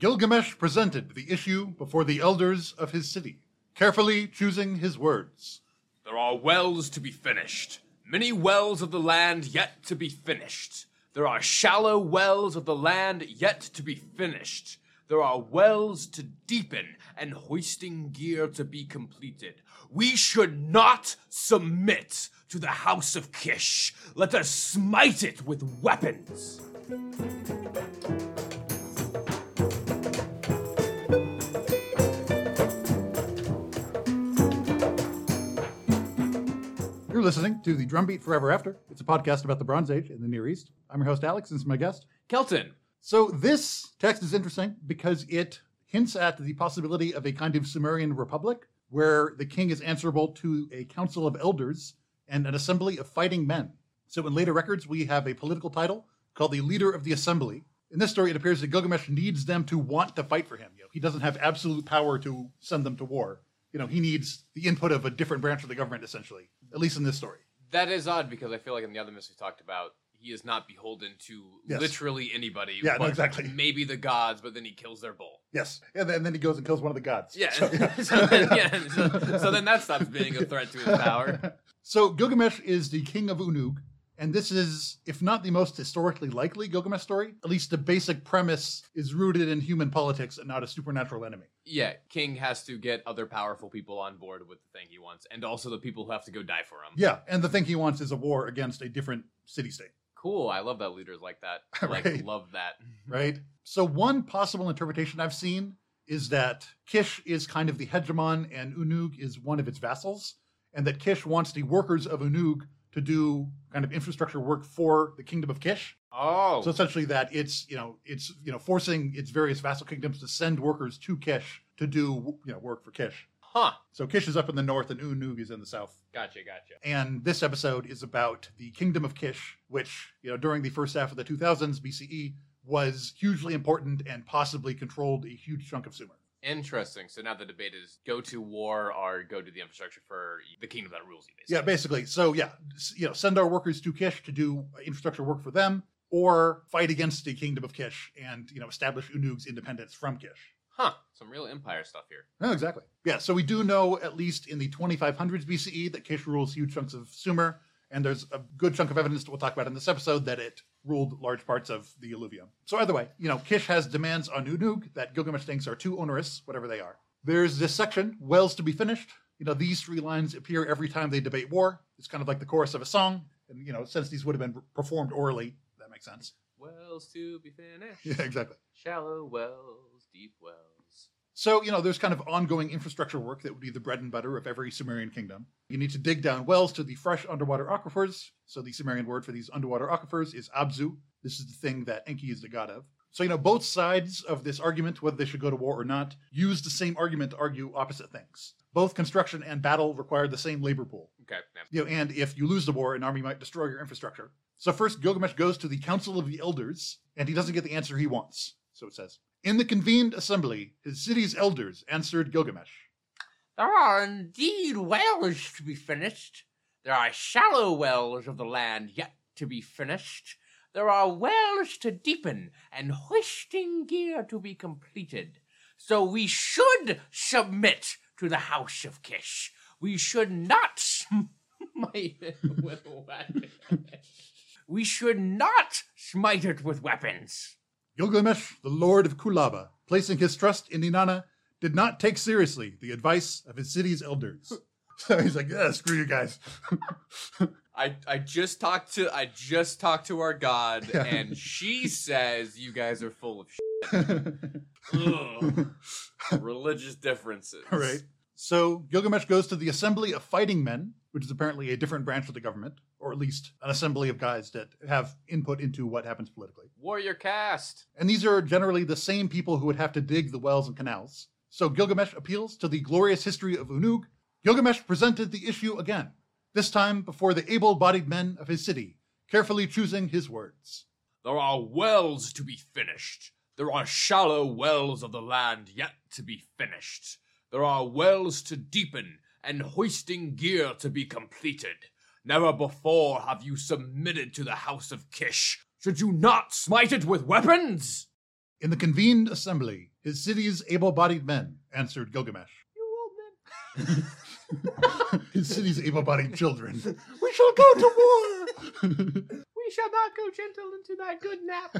Gilgamesh presented the issue before the elders of his city, carefully choosing his words. There are wells to be finished, many wells of the land yet to be finished. There are shallow wells of the land yet to be finished. There are wells to deepen and hoisting gear to be completed. We should not submit to the house of Kish. Let us smite it with weapons. You're listening to the Drumbeat Forever After. It's a podcast about the Bronze Age in the Near East. I'm your host, Alex, and this is my guest. Kelten. So, this text is interesting because it hints at the possibility of a kind of Sumerian republic where the king is answerable to a council of elders and an assembly of fighting men. So, in later records, we have a political title called the leader of the assembly. In this story, it appears that Gilgamesh needs them to want to fight for him. You know, he doesn't have absolute power to send them to war. You know, he needs the input of a different branch of the government, essentially, at least in this story. That is odd because I feel like in the other myths we talked about, he is not beholden to Yes. literally anybody. Yeah, no, exactly. Maybe the gods, but then he kills their bull. Yes. And then, and then he goes and kills one of the gods. Yeah. So, so, then, yeah so, so then that stops being a threat to his power. So Gilgamesh is the king of Unug, and this is, if not the most historically likely Gilgamesh story, at least the basic premise is rooted in human politics and not a supernatural enemy. Yeah, King has to get other powerful people on board with the thing he wants, and also the people who have to go die for him. Yeah, and the thing he wants is a war against a different city state, Cool. I love that leaders like that. Like Right. love that. right? So one possible interpretation I've seen is that Kish is kind of the hegemon and Unug is one of its vassals, and that Kish wants the workers of Unug to do kind of infrastructure work for the kingdom of Kish. Oh. So essentially, that it's you know it's you know forcing its various vassal kingdoms to send workers to Kish to do you know work for Kish. huh. So Kish is up in the north and Unug is in the south. Gotcha, gotcha. And this episode is about the kingdom of Kish, which you know during the first half of the 2000s BCE was hugely important and possibly controlled a huge chunk of Sumer. Interesting. So now the debate is go to war or go to the infrastructure for the kingdom that rules you, basically. Yeah, basically. So yeah, you know, send our workers to Kish to do infrastructure work for them, or fight against the kingdom of Kish and you know establish Unug's independence from Kish. Huh. Some real empire stuff here. No, exactly. Yeah, so we do know, at least in the 2500s BCE, that Kish rules huge chunks of Sumer, and there's a good chunk of evidence that we'll talk about in this episode that it ruled large parts of the alluvium. So either way, you know, Kish has demands on Unug that Gilgamesh thinks are too onerous, whatever they are. There's this section, wells to be finished. You know, these three lines appear every time they debate war. It's kind of like the chorus of a song, and you know, since these would have been performed orally, that makes sense. Wells to be finished. Yeah, exactly. Shallow wells, deep wells. So, you know, there's kind of ongoing infrastructure work that would be the bread and butter of every Sumerian kingdom. You need to dig down wells to the fresh underwater aquifers. So, the Sumerian word for these underwater aquifers is Abzu. This is the thing that Enki is the god of. So, you know, both sides of this argument, whether they should go to war or not, use the same argument to argue opposite things. Both construction and battle require the same labor pool. Okay. Yeah. You know, and if you lose the war, an army might destroy your infrastructure. So first, Gilgamesh goes to the Council of the Elders, and he doesn't get the answer he wants. So it says, In the convened assembly, his city's elders answered Gilgamesh. There are indeed wells to be finished. There are shallow wells of the land yet to be finished. There are wells to deepen and hoisting gear to be completed. So we should submit to the house of Kish. We should not smite it with weapons. We should not smite it with weapons. Gilgamesh, the lord of Kulaba, placing his trust in Inanna, did not take seriously the advice of his city's elders. So he's like, yeah, screw you guys. I I just talked to I just talked to our god, Yeah. and she says you guys are full of shit. Ugh. religious differences. All right. So Gilgamesh goes to the Assembly of Fighting Men, which is apparently a different branch of the government, or at least an assembly of guys that have input into what happens politically. Warrior caste. And these are generally the same people who would have to dig the wells and canals. So Gilgamesh appeals to the glorious history of Unug. Gilgamesh presented the issue again, this time before the able bodied men of his city, carefully choosing his words. There are wells to be finished. There are shallow wells of the land yet to be finished. There are wells to deepen and hoisting gear to be completed. Never before have you submitted to the house of Kish. Should you not smite it with weapons? In the convened assembly, his city's able bodied men, answered Gilgamesh. You old men. his city's able bodied children. We shall go to war. we shall not go gentle into thy good nap.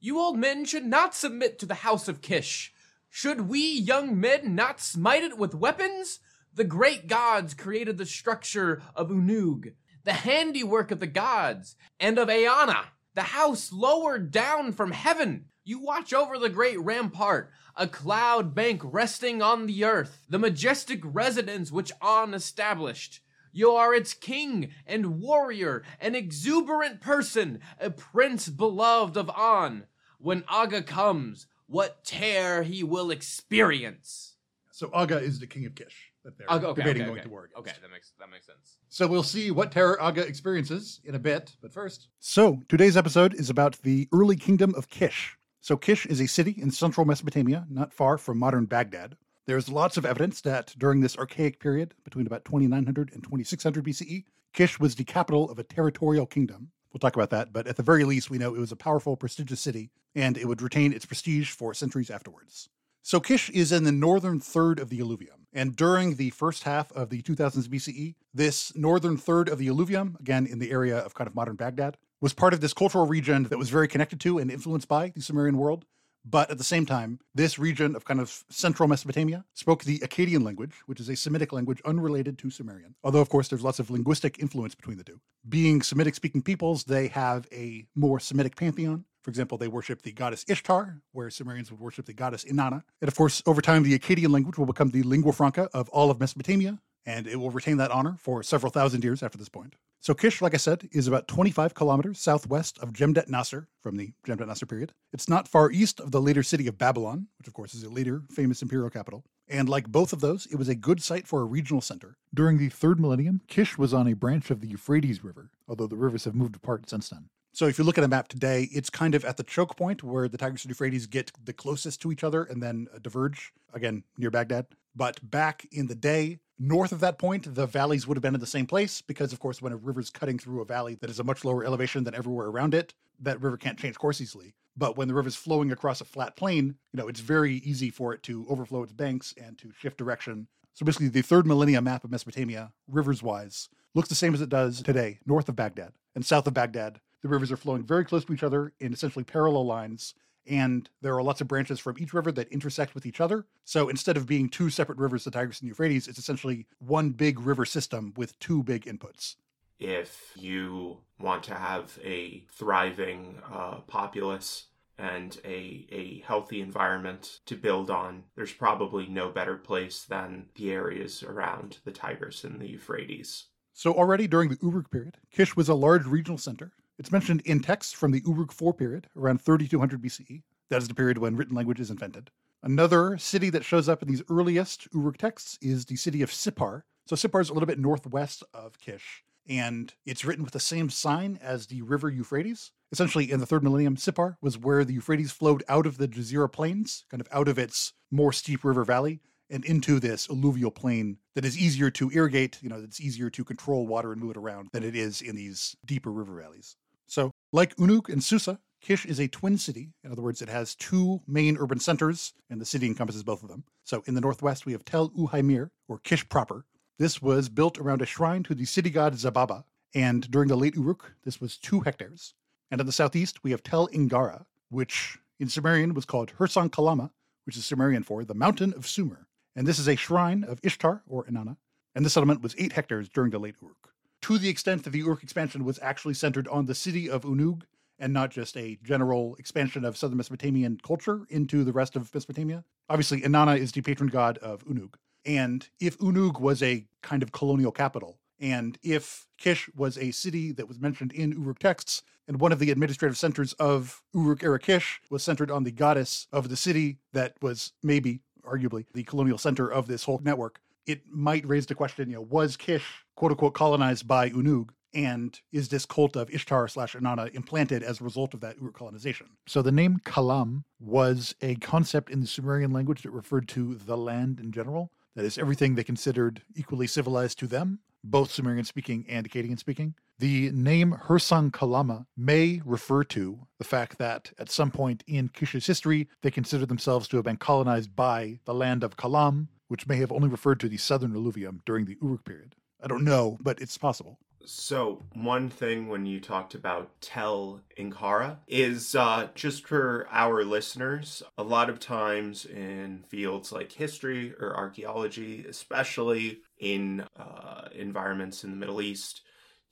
you old men should not submit to the house of Kish. Should we young men not smite it with weapons? The great gods created the structure of Unug, the handiwork of the gods, and of Eanna, the house lowered down from heaven. You watch over the great rampart, a cloud bank resting on the earth, the majestic residence which An established. You are its king and warrior, an exuberant person, a prince beloved of An. When Aga comes, what terror he will experience. So Aga is the king of Kish that they're Aga, okay, debating okay, going okay. to war against. Okay, that makes that makes sense. So we'll see what terror Aga experiences in a bit, but first. So today's episode is about the early kingdom of Kish. So Kish is a city in central Mesopotamia, not far from modern Baghdad. There's lots of evidence that during this archaic period, between about 2900 and 2600 BCE, Kish was the capital of a territorial kingdom. We'll talk about that, but at the very least, we know it was a powerful, prestigious city, and it would retain its prestige for centuries afterwards. So Kish is in the northern third of the alluvium, and during the first half of the 2000s BCE, this northern third of the alluvium, again in the area of kind of modern Baghdad, was part of this cultural region that was very connected to and influenced by the Sumerian world. But at the same time, this region of kind of central Mesopotamia spoke the Akkadian language, which is a Semitic language unrelated to Sumerian. Although, of course, there's lots of linguistic influence between the two. Being Semitic speaking peoples, they have a more Semitic pantheon. For example, they worship the goddess Ishtar, where Sumerians would worship the goddess Inanna. And of course, over time, the Akkadian language will become the lingua franca of all of Mesopotamia, and it will retain that honor for several thousand years after this point. So Kish, like I said, is about 25 kilometers southwest of Jemdet Nasr from the Jemdet Nasr period. It's not far east of the later city of Babylon, which of course is a later famous imperial capital. And like both of those, it was a good site for a regional center. During the third millennium, Kish was on a branch of the Euphrates River, although the rivers have moved apart since then. So if you look at a map today, it's kind of at the choke point where the Tigris and Euphrates get the closest to each other and then uh, diverge, again, near Baghdad. But back in the day, north of that point, the valleys would have been in the same place because, of course, when a river's cutting through a valley that is a much lower elevation than everywhere around it, that river can't change course easily. But when the river's flowing across a flat plain, you know, it's very easy for it to overflow its banks and to shift direction. So basically, the third millennium map of Mesopotamia, rivers wise, looks the same as it does today, north of Baghdad and south of Baghdad. The rivers are flowing very close to each other in essentially parallel lines, and there are lots of branches from each river that intersect with each other. So instead of being two separate rivers, the Tigris and Euphrates, it's essentially one big river system with two big inputs. if you want to have a thriving uh, populace and a, a healthy environment to build on, there's probably no better place than the areas around the Tigris and the Euphrates. So already during the Uruk period, Kish was a large regional center. It's mentioned in texts from the Uruk IV period, around 3200 BCE. That is the period when written language is invented. Another city that shows up in these earliest Uruk texts is the city of Sippar. So Sippar is a little bit northwest of Kish, and it's written with the same sign as the river Euphrates. Essentially, in the third millennium, Sippar was where the Euphrates flowed out of the Jazeera Plains, kind of out of its more steep river valley, and into this alluvial plain that is easier to irrigate, you know, that's easier to control water and move it around than it is in these deeper river valleys. So, like Unug and Susa, Kish is a twin city. In other words, it has two main urban centers, and the city encompasses both of them. So, in the northwest, we have Tel Uhaymir, or Kish proper. This was built around a shrine to the city god Zababa, and during the late Uruk, this was two hectares. And in the southeast, we have Tel Ingharra, which in Sumerian was called Hursag Kalama, which is Sumerian for the mountain of Sumer. And this is a shrine of Ishtar, or Inanna, and the settlement was eight hectares during the late Uruk. To the extent that the Uruk expansion was actually centered on the city of Unug, and not just a general expansion of southern Mesopotamian culture into the rest of Mesopotamia. Obviously, Inanna is the patron god of Unug. And if Unug was a kind of colonial capital, and if Kish was a city that was mentioned in Uruk texts, and one of the administrative centers of Uruk era Kish was centered on the goddess of the city that was maybe, arguably, the colonial center of this whole network, it might raise the question, you know, was Kish quote unquote colonized by Unug? And is this cult of Ishtar slash Inanna implanted as a result of that Uruk colonization? So the name Kalam was a concept in the Sumerian language that referred to the land in general. That is everything they considered equally civilized to them, both Sumerian speaking and Akkadian speaking. The name Hursag Kalama may refer to the fact that at some point in Kish's history, they considered themselves to have been colonized by the land of Kalam, which may have only referred to the southern alluvium during the Uruk period. I don't know, but it's possible. So, one thing when you talked about Tel Ingharra is uh, just for our listeners, a lot of times in fields like history or archaeology, especially in uh, environments in the Middle East,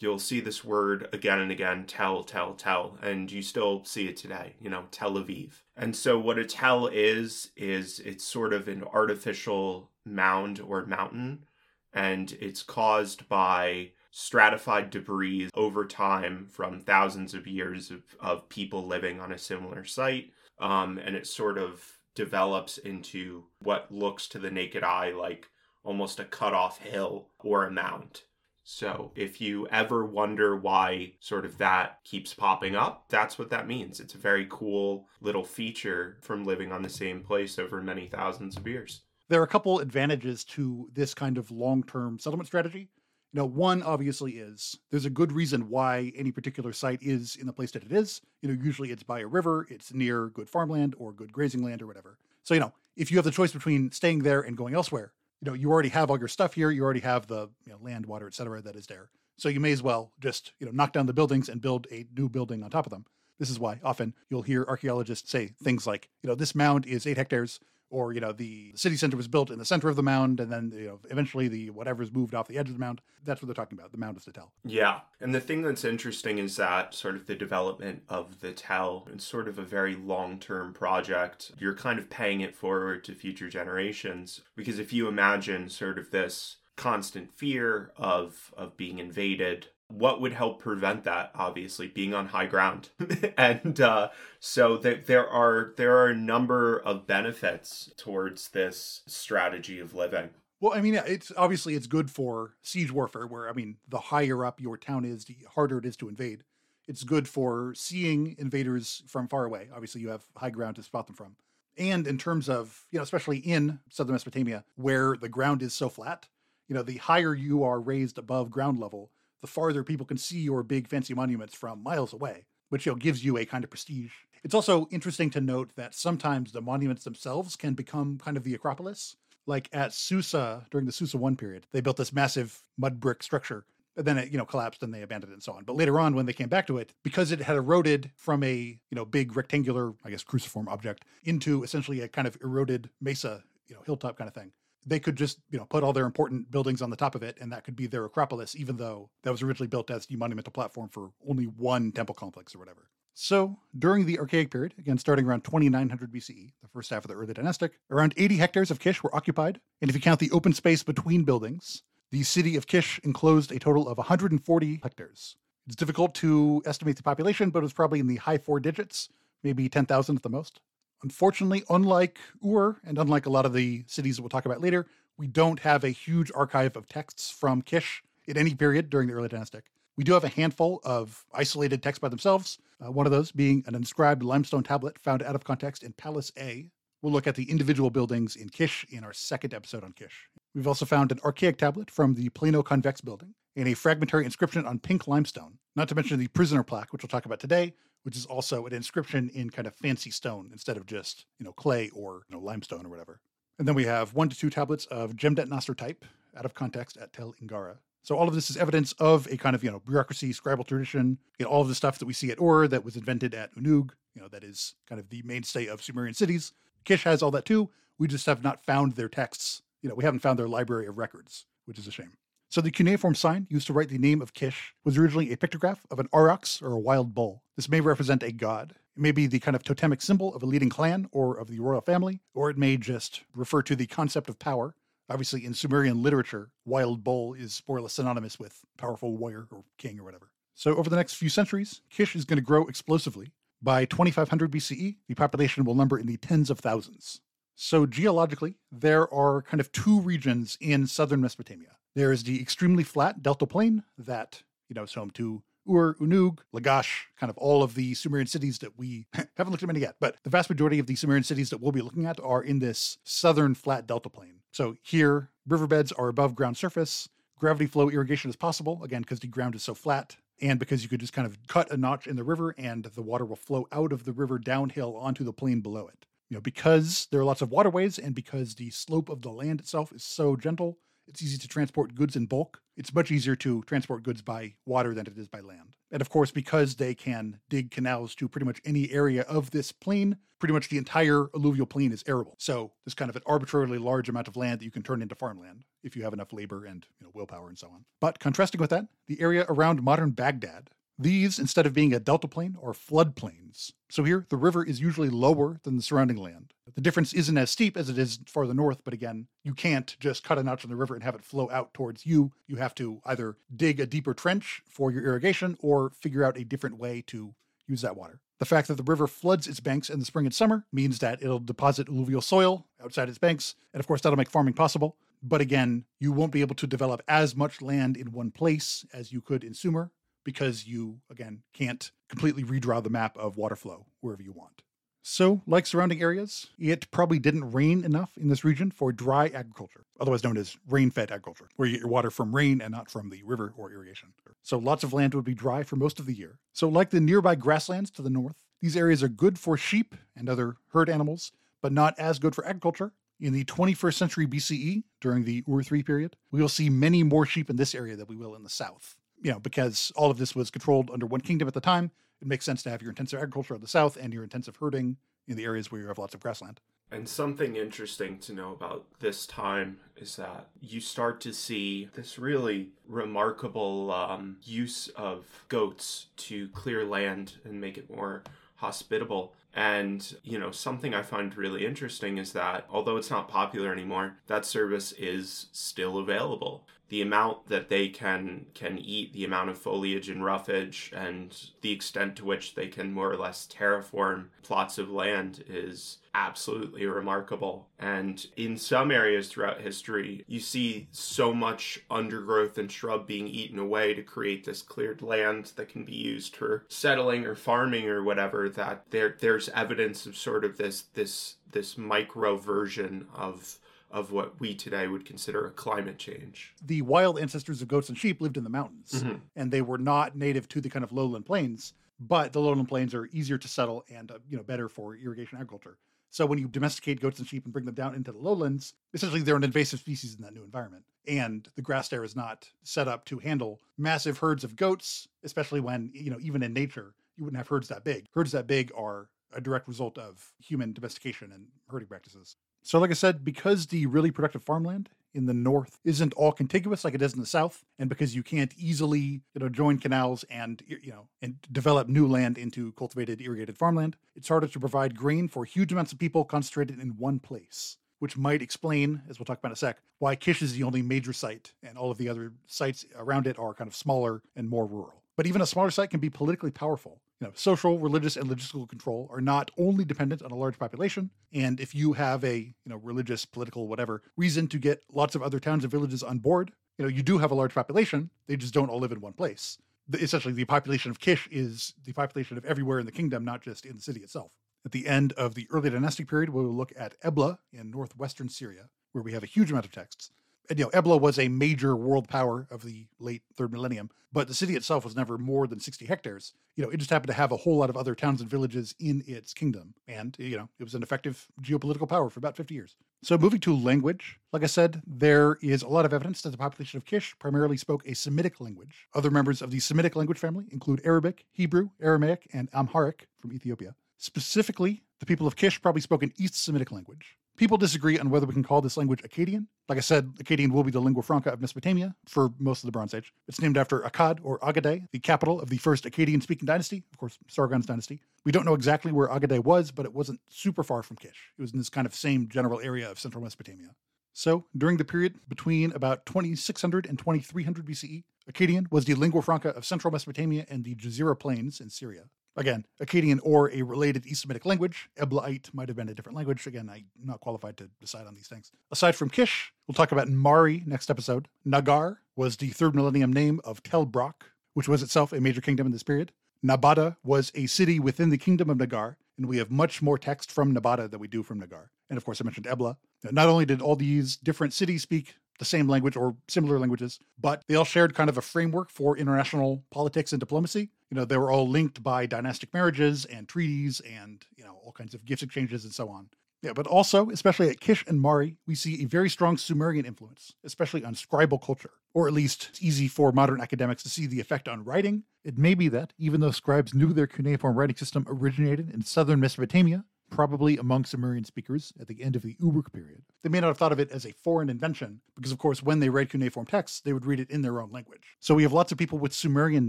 you'll see this word again and again tell, tell, tell, and you still see it today, you know, Tel Aviv. And so, what a tell is, is it's sort of an artificial mound or mountain, and it's caused by stratified debris over time from thousands of years of, of people living on a similar site. Um, and it sort of develops into what looks to the naked eye like almost a cut off hill or a mound. So if you ever wonder why sort of that keeps popping up, that's what that means. It's a very cool little feature from living on the same place over many thousands of years. There are a couple advantages to this kind of long term settlement strategy. Now, one obviously is there's a good reason why any particular site is in the place that it is. You know, usually it's by a river, it's near good farmland or good grazing land or whatever. So, you know, if you have the choice between staying there and going elsewhere, you know, you already have all your stuff here, you already have the you know, land, water, etc. that is there. So you may as well just, you know, knock down the buildings and build a new building on top of them. This is why often you'll hear archaeologists say things like, you know, this mound is eight hectares, or you know the city center was built in the center of the mound and then you know eventually the whatever's moved off the edge of the mound. That's what they're talking about the mound is the tell. Yeah and the thing that's interesting is that sort of the development of the tell it's sort of a very long-term project. You're kind of paying it forward to future generations because if you imagine sort of this constant fear of of being invaded what would help prevent that obviously being on high ground. And uh, so th- there are there are a number of benefits towards this strategy of living. Well i mean it's obviously it's good for siege warfare where i mean the higher up your town is the harder it is to invade. It's good for seeing invaders from far away. Obviously you have high ground to spot them from. And in terms of you know especially in southern mesopotamia where the ground is so flat you know the higher you are raised above ground level the farther people can see your big fancy monuments from miles away, which you know, gives you a kind of prestige. It's also interesting to note that sometimes the monuments themselves can become kind of the Acropolis. Like at Susa during the Susa 1 period, they built this massive mud brick structure and then it you know collapsed and they abandoned it and so on but later on when they came back to it because it had eroded from a you know big rectangular i guess cruciform object into essentially a kind of eroded mesa you know hilltop kind of thing they could just you know put all their important buildings on the top of it and that could be their acropolis even though that was originally built as the monumental platform for only one temple complex or whatever. So during the archaic period again starting around 2900 bce the first half of the early dynastic around 80 hectares of kish were occupied. And if you count the open space between buildings the city of kish enclosed a total of 140 hectares. It's difficult to estimate the population but it was probably in the high four digits maybe 10000 at the most Unfortunately, unlike Ur and unlike a lot of the cities that we'll talk about later, we don't have a huge archive of texts from Kish at any period during the early dynastic. We do have a handful of isolated texts by themselves, uh, one of those being an inscribed limestone tablet found out of context in Palace A. We'll look at the individual buildings in Kish in our second episode on Kish. We've also found an archaic tablet from the Plano Convex building and a fragmentary inscription on pink limestone, not to mention the prisoner plaque, which we'll talk about today, which is also an inscription in kind of fancy stone instead of just, you know, clay or you know, limestone or whatever. And then we have one to two tablets of Jemdet Nasr type out of context at Tel Ingharra. So all of this is evidence of a kind of, you know, bureaucracy, scribal tradition, you know, all of the stuff that we see at Ur that was invented at Unug, you know, that is kind of the mainstay of Sumerian cities. Kish has all that too. We just have not found their texts. You know, we haven't found their library of records, which is a shame. So the cuneiform sign used to write the name of Kish was originally a pictograph of an aurochs or a wild bull. This may represent a god. It may be the kind of totemic symbol of a leading clan or of the royal family, or it may just refer to the concept of power. Obviously, in Sumerian literature, wild bull is more or less synonymous with powerful warrior or king or whatever. So over the next few centuries, Kish is going to grow explosively. By 2500 BCE, the population will number in the tens of thousands. So geologically, there are kind of two regions in southern Mesopotamia. There is the extremely flat delta plain that, you know, is home to Ur, Unug, Lagash, kind of all of the Sumerian cities that we haven't looked at many yet, but the vast majority of the Sumerian cities that we'll be looking at are in this southern flat delta plain. So here, riverbeds are above ground surface, gravity flow irrigation is possible, again, because the ground is so flat, and because you could just kind of cut a notch in the river and the water will flow out of the river downhill onto the plain below it. You know, because there are lots of waterways and because the slope of the land itself is so gentle, it's easy to transport goods in bulk. It's much easier to transport goods by water than it is by land. And of course, because they can dig canals to pretty much any area of this plain, pretty much the entire alluvial plain is arable. So there's kind of an arbitrarily large amount of land that you can turn into farmland if you have enough labor and you know, willpower and so on. But contrasting with that, the area around modern Baghdad these, instead of being a delta plain, are floodplains. So here, the river is usually lower than the surrounding land. The difference isn't as steep as it is farther north, but again, you can't just cut a notch in the river and have it flow out towards you. You have to either dig a deeper trench for your irrigation or figure out a different way to use that water. The fact that the river floods its banks in the spring and summer means that it'll deposit alluvial soil outside its banks, and of course, that'll make farming possible. But again, you won't be able to develop as much land in one place as you could in Sumer because you, again, can't completely redraw the map of water flow wherever you want. So, like surrounding areas, it probably didn't rain enough in this region for dry agriculture, otherwise known as rain fed agriculture, where you get your water from rain and not from the river or irrigation. So, lots of land would be dry for most of the year. So, like the nearby grasslands to the north, these areas are good for sheep and other herd animals, but not as good for agriculture. In the 21st century BCE, during the Ur III period, we will see many more sheep in this area than we will in the south you know, because all of this was controlled under one kingdom at the time, it makes sense to have your intensive agriculture in the south and your intensive herding in the areas where you have lots of grassland. And something interesting to know about this time is that you start to see this really remarkable um, use of goats to clear land and make it more hospitable. And, you know, something I find really interesting is that although it's not popular anymore, that service is still available the amount that they can can eat, the amount of foliage and roughage, and the extent to which they can more or less terraform plots of land is absolutely remarkable. And in some areas throughout history, you see so much undergrowth and shrub being eaten away to create this cleared land that can be used for settling or farming or whatever that there there's evidence of sort of this this this micro version of of what we today would consider a climate change. The wild ancestors of goats and sheep lived in the mountains, Mhm. and they were not native to the kind of lowland plains. But the lowland plains are easier to settle and uh, you know better for irrigation agriculture. So when you domesticate goats and sheep and bring them down into the lowlands, essentially they're an invasive species in that new environment. And the grass there is not set up to handle massive herds of goats, especially when you know even in nature you wouldn't have herds that big. Herds that big are a direct result of human domestication and herding practices. So, like I said, because the really productive farmland in the north isn't all contiguous like it is in the south, and because you can't easily, you know, join canals and you know and develop new land into cultivated, irrigated farmland, it's harder to provide grain for huge amounts of people concentrated in one place. Which might explain, as we'll talk about in a sec, why Kish is the only major site, and all of the other sites around it are kind of smaller and more rural. But even a smaller site can be politically powerful. You know, social, religious, and logistical control are not only dependent on a large population. And if you have a, you know, religious, political, whatever reason to get lots of other towns and villages on board, you know, you do have a large population. They just don't all live in one place. The, essentially, the population of Kish is the population of everywhere in the kingdom, not just in the city itself. At the end of the early dynastic period, we will look at Ebla in northwestern Syria, where we have a huge amount of texts and, you know, Ebla was a major world power of the late third millennium, but the city itself was never more than 60 hectares. You know, it just happened to have a whole lot of other towns and villages in its kingdom. And, you know, it was an effective geopolitical power for about 50 years. So moving to language, like I said, there is a lot of evidence that the population of Kish primarily spoke a Semitic language. Other members of the Semitic language family include Arabic, Hebrew, Aramaic, and Amharic from Ethiopia. Specifically, the people of Kish probably spoke an East Semitic language. People disagree on whether we can call this language Akkadian. Like I said, Akkadian will be the lingua franca of Mesopotamia for most of the Bronze Age. It's named after Akkad or Agade, the capital of the first Akkadian speaking dynasty, of course, Sargon's dynasty. We don't know exactly where Agade was, but it wasn't super far from Kish. It was in this kind of same general area of central Mesopotamia. So, during the period between about 2600 and 2300 BCE, Akkadian was the lingua franca of central Mesopotamia and the Jazira Plains in Syria. Again, Akkadian or a related East Semitic language. Eblaite might have been a different language. Again, I'm not qualified to decide on these things. Aside from Kish, we'll talk about Mari next episode. Nagar was the third millennium name of Tel Brak, which was itself a major kingdom in this period. Nabada was a city within the kingdom of Nagar, and we have much more text from Nabada than we do from Nagar. And of course, I mentioned Ebla. Not only did all these different cities speak the same language or similar languages, but they all shared kind of a framework for international politics and diplomacy. You know, they were all linked by dynastic marriages and treaties and, you know, all kinds of gifts exchanges and so on. Yeah, but also, especially at Kish and Mari, we see a very strong Sumerian influence, especially on scribal culture. Or at least it's easy for modern academics to see the effect on writing. It may be that, even though scribes knew their cuneiform writing system originated in southern Mesopotamia, probably among Sumerian speakers at the end of the Uruk period. They may not have thought of it as a foreign invention, because of course, when they read cuneiform texts, they would read it in their own language. So we have lots of people with Sumerian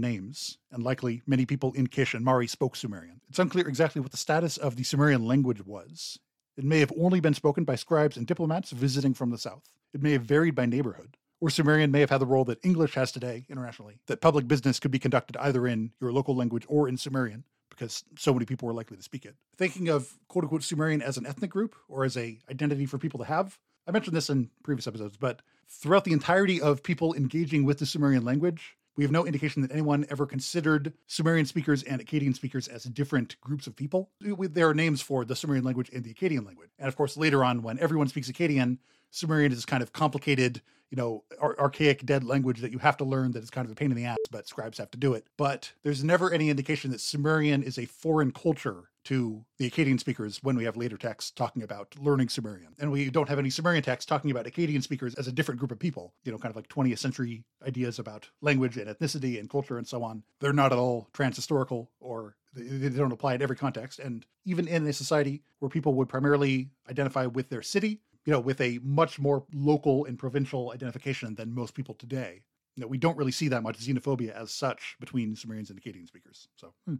names, and likely many people in Kish and Mari spoke Sumerian. It's unclear exactly what the status of the Sumerian language was. It may have only been spoken by scribes and diplomats visiting from the south. It may have varied by neighborhood. Or Sumerian may have had the role that English has today internationally, that public business could be conducted either in your local language or in Sumerian, because so many people were likely to speak it. Thinking of quote unquote Sumerian as an ethnic group or as a identity for people to have, I mentioned this in previous episodes, but throughout the entirety of people engaging with the Sumerian language, we have no indication that anyone ever considered Sumerian speakers and Akkadian speakers as different groups of people. There are names for the Sumerian language and the Akkadian language. And of course, later on, when everyone speaks Akkadian, Sumerian is this kind of complicated, you know, ar- archaic dead language that you have to learn that is kind of a pain in the ass, but scribes have to do it. But there's never any indication that Sumerian is a foreign culture to the Akkadian speakers when we have later texts talking about learning Sumerian. And we don't have any Sumerian texts talking about Akkadian speakers as a different group of people, you know, kind of like 20th century ideas about language and ethnicity and culture and so on. They're not at all transhistorical or they don't apply in every context. And even in a society where people would primarily identify with their city, you know, with a much more local and provincial identification than most people today, you know, we don't really see that much xenophobia as such between Sumerians and Akkadian speakers. So, hmm.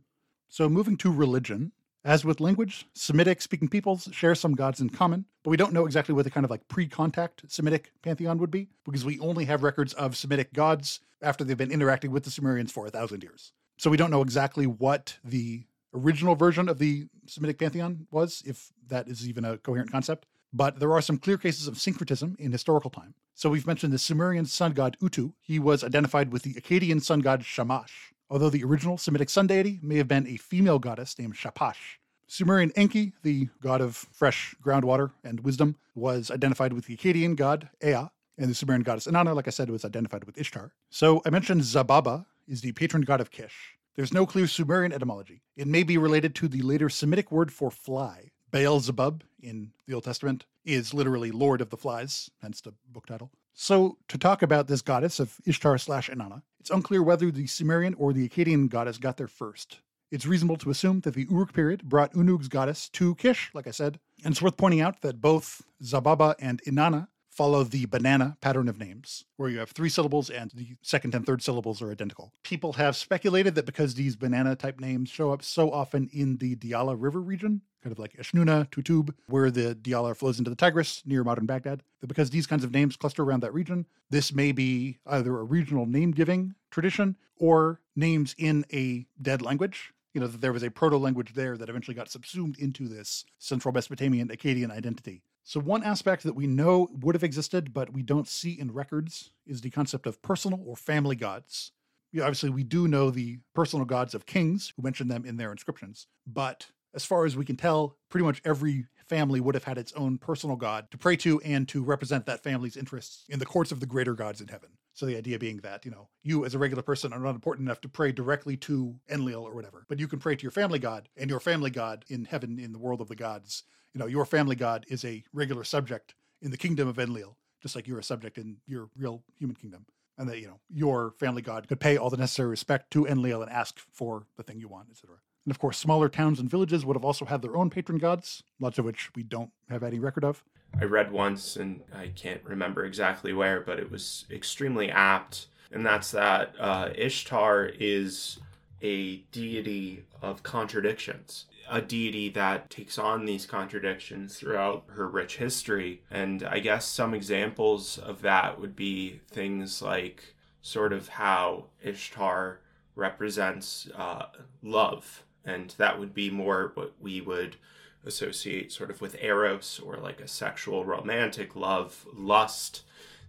so moving to religion, as with language, Semitic speaking peoples share some gods in common, but we don't know exactly what the kind of like pre contact Semitic pantheon would be because we only have records of Semitic gods after they've been interacting with the Sumerians for a thousand years. So we don't know exactly what the original version of the Semitic pantheon was, if that is even a coherent concept. But there are some clear cases of syncretism in historical time. So we've mentioned the Sumerian sun god Utu. He was identified with the Akkadian sun god Shamash although the original Semitic sun deity may have been a female goddess named Shapash. Sumerian Enki, the god of fresh groundwater and wisdom, was identified with the Akkadian god Ea, and the Sumerian goddess Inanna, like I said, was identified with Ishtar. So I mentioned Zababa is the patron god of Kish. There's no clear Sumerian etymology. It may be related to the later Semitic word for fly. Beelzebub in the Old Testament is literally Lord of the Flies, hence the book title. So, to talk about this goddess of Ishtar slash Inanna, it's unclear whether the Sumerian or the Akkadian goddess got there first. It's reasonable to assume that the Uruk period brought Unug's goddess to Kish, like I said, and it's worth pointing out that both Zababa and Inanna follow the banana pattern of names, where you have three syllables and the second and third syllables are identical. People have speculated that because these banana type names show up so often in the Diyala River region, kind of like Eshnunna, Tutub, where the Diyala flows into the Tigris near modern Baghdad, because these kinds of names cluster around that region, this may be either a regional name giving tradition or names in a dead language you know, that there was a proto language there that eventually got subsumed into this central Mesopotamian Akkadian identity. So, one aspect that we know would have existed, but we don't see in records, is the concept of personal or family gods. Obviously, we do know the personal gods of kings, who mention them in their inscriptions, but as far as we can tell, pretty much every family would have had its own personal god to pray to and to represent that family's interests in the courts of the greater gods in heaven. So the idea being that, you know, you as a regular person are not important enough to pray directly to Enlil or whatever, but you can pray to your family god, and your family god in heaven, in the world of the gods, you know, your family god is a regular subject in the kingdom of Enlil, just like you're a subject in your real human kingdom. And that, you know, your family god could pay all the necessary respect to Enlil and ask for the thing you want, etc. And of course, smaller towns and villages would have also had their own patron gods, lots of which we don't have any record of. I read once, and I can't remember exactly where, but it was extremely apt. And that's that uh, Ishtar is a deity of contradictions a deity that takes on these contradictions throughout her rich history. And I guess some examples of that would be things like sort of how Ishtar represents uh, love. And that would be more what we would associate sort of with Eros or like a sexual romantic love, lust,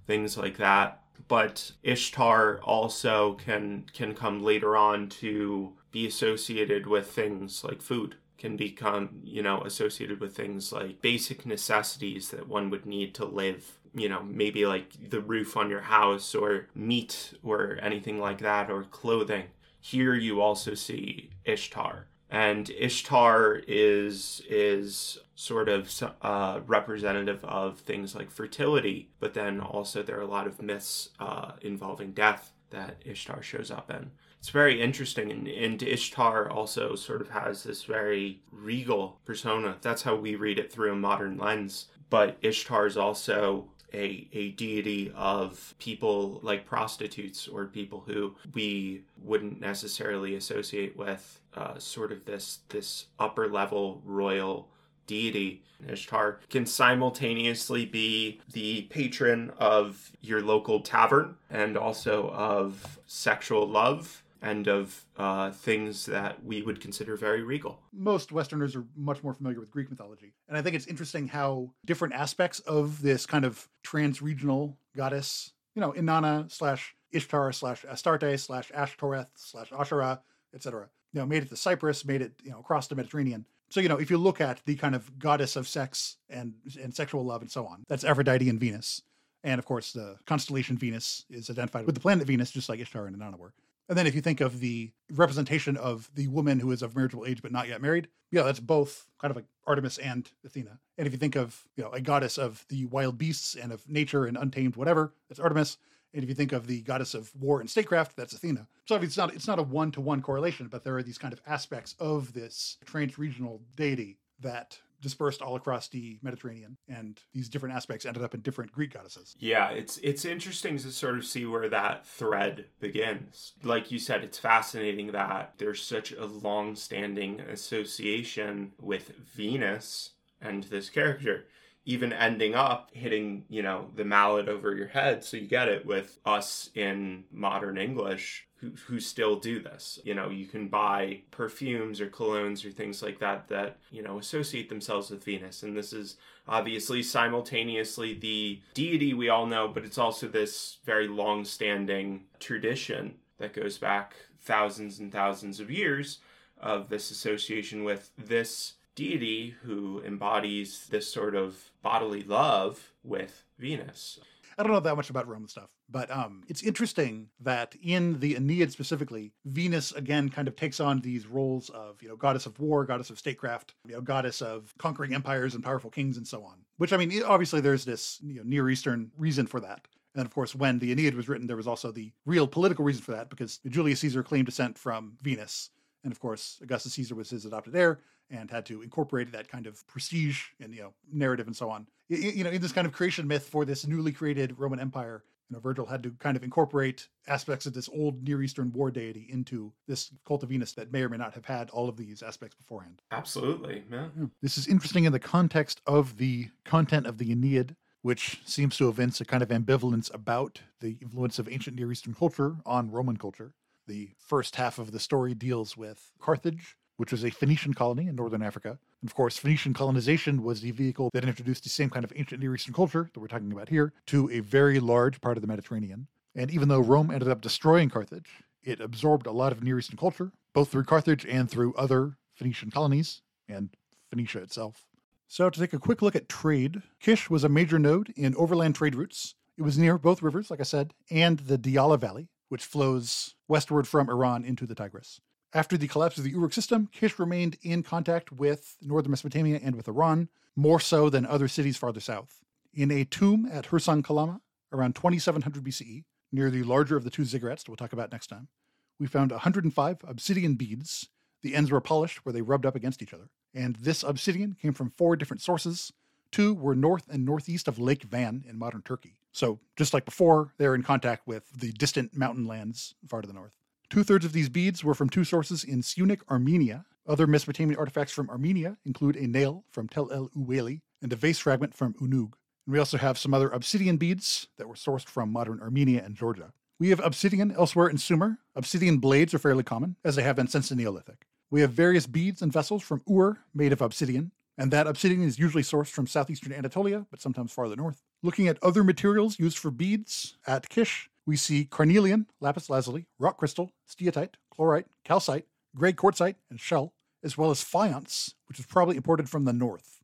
things like that. But Ishtar also can can come later on to be associated with things like food can become, you know, associated with things like basic necessities that one would need to live, you know, maybe like the roof on your house or meat or anything like that or clothing. Here you also see Ishtar. And Ishtar is is sort of uh, representative of things like fertility, but then also there are a lot of myths uh, involving death that Ishtar shows up in. It's very interesting and, and ishtar also sort of has this very regal persona. That's how we read it through a modern lens. But ishtar is also a, a deity of people like prostitutes or people who we wouldn't necessarily associate with uh, sort of this this upper level royal deity. Ishtar can simultaneously be the patron of your local tavern and also of sexual love and of uh, things that we would consider very regal. Most Westerners are much more familiar with Greek mythology. And I think it's interesting how different aspects of this kind of trans regional goddess, you know, Inanna slash Ishtar slash Astarte slash Ashtoreth slash Asherah, etc., you know, made it to Cyprus, made it, you know, across the Mediterranean. So, you know, if you look at the kind of goddess of sex and, and sexual love and so on, that's Aphrodite and Venus. And of course, the constellation Venus is identified with the planet Venus, just like Ishtar and Inanna were. And then if you think of the representation of the woman who is of marriageable age but not yet married, yeah, that's both kind of like Artemis and Athena. And if you think of, you know, a goddess of the wild beasts and of nature and untamed whatever, that's Artemis. And if you think of the goddess of war and statecraft, that's Athena. So it's not it's not a one to one correlation, but there are these kind of aspects of this trans-regional deity that dispersed all across the Mediterranean, and these different aspects ended up in different Greek goddesses. Yeah, it's it's interesting to sort of see where that thread begins. Like you said, it's fascinating that there's such a long-standing association with Venus and this character even ending up hitting, you know, the mallet over your head. So you get it with us in modern English who, who still do this. You know, you can buy perfumes or colognes or things like that that, you know, associate themselves with Venus. And this is obviously simultaneously the deity we all know, but it's also this very long standing tradition that goes back thousands and thousands of years of this association with this deity who embodies this sort of bodily love with Venus. I don't know that much about Roman stuff, but um, it's interesting that in the Aeneid specifically, Venus again kind of takes on these roles of you know goddess of war, goddess of statecraft, you know goddess of conquering empires and powerful kings and so on. Which I mean, obviously there's this you know, Near Eastern reason for that. And of course, when the Aeneid was written, there was also the real political reason for that because Julius Caesar claimed descent from Venus, and of course, Augustus Caesar was his adopted heir and had to incorporate that kind of prestige and you know narrative and so on. You, know, in this kind of creation myth for this newly created Roman Empire, you know, Virgil had to kind of incorporate aspects of this old Near Eastern war deity into this cult of Venus that may or may not have had all of these aspects beforehand. Absolutely, yeah. This is interesting in the context of the content of the Aeneid, which seems to evince a kind of ambivalence about the influence of ancient Near Eastern culture on Roman culture. The first half of the story deals with Carthage, which was a Phoenician colony in northern Africa. And of course, Phoenician colonization was the vehicle that introduced the same kind of ancient Near Eastern culture that we're talking about here to a very large part of the Mediterranean. And even though Rome ended up destroying Carthage, it absorbed a lot of Near Eastern culture, both through Carthage and through other Phoenician colonies and Phoenicia itself. So, to take a quick look at trade, Kish was a major node in overland trade routes. It was near both rivers, like I said, and the Diyala Valley, which flows westward from Iran into the Tigris. After the collapse of the Uruk system, Kish remained in contact with northern Mesopotamia and with Iran, more so than other cities farther south. In a tomb at Hursag Kalama, around 2700 BCE, near the larger of the two ziggurats that we'll talk about next time, we found 105 obsidian beads. The ends were polished where they rubbed up against each other. And this obsidian came from four different sources. Two were north and northeast of Lake Van in modern Turkey. So, just like before, they're in contact with the distant mountain lands far to the north. Two thirds of these beads were from two sources in Syunik, Armenia. Other Mesopotamian artifacts from Armenia include a nail from Tel El Oueili and a vase fragment from Unug. And we also have some other obsidian beads that were sourced from modern Armenia and Georgia. We have obsidian elsewhere in Sumer. Obsidian blades are fairly common, as they have been since the Neolithic. We have various beads and vessels from Ur made of obsidian, and that obsidian is usually sourced from southeastern Anatolia, but sometimes farther north. Looking at other materials used for beads at Kish, we see carnelian, lapis lazuli, rock crystal, steatite, chlorite, calcite, gray quartzite, and shell, as well as faience, which was probably imported from the north,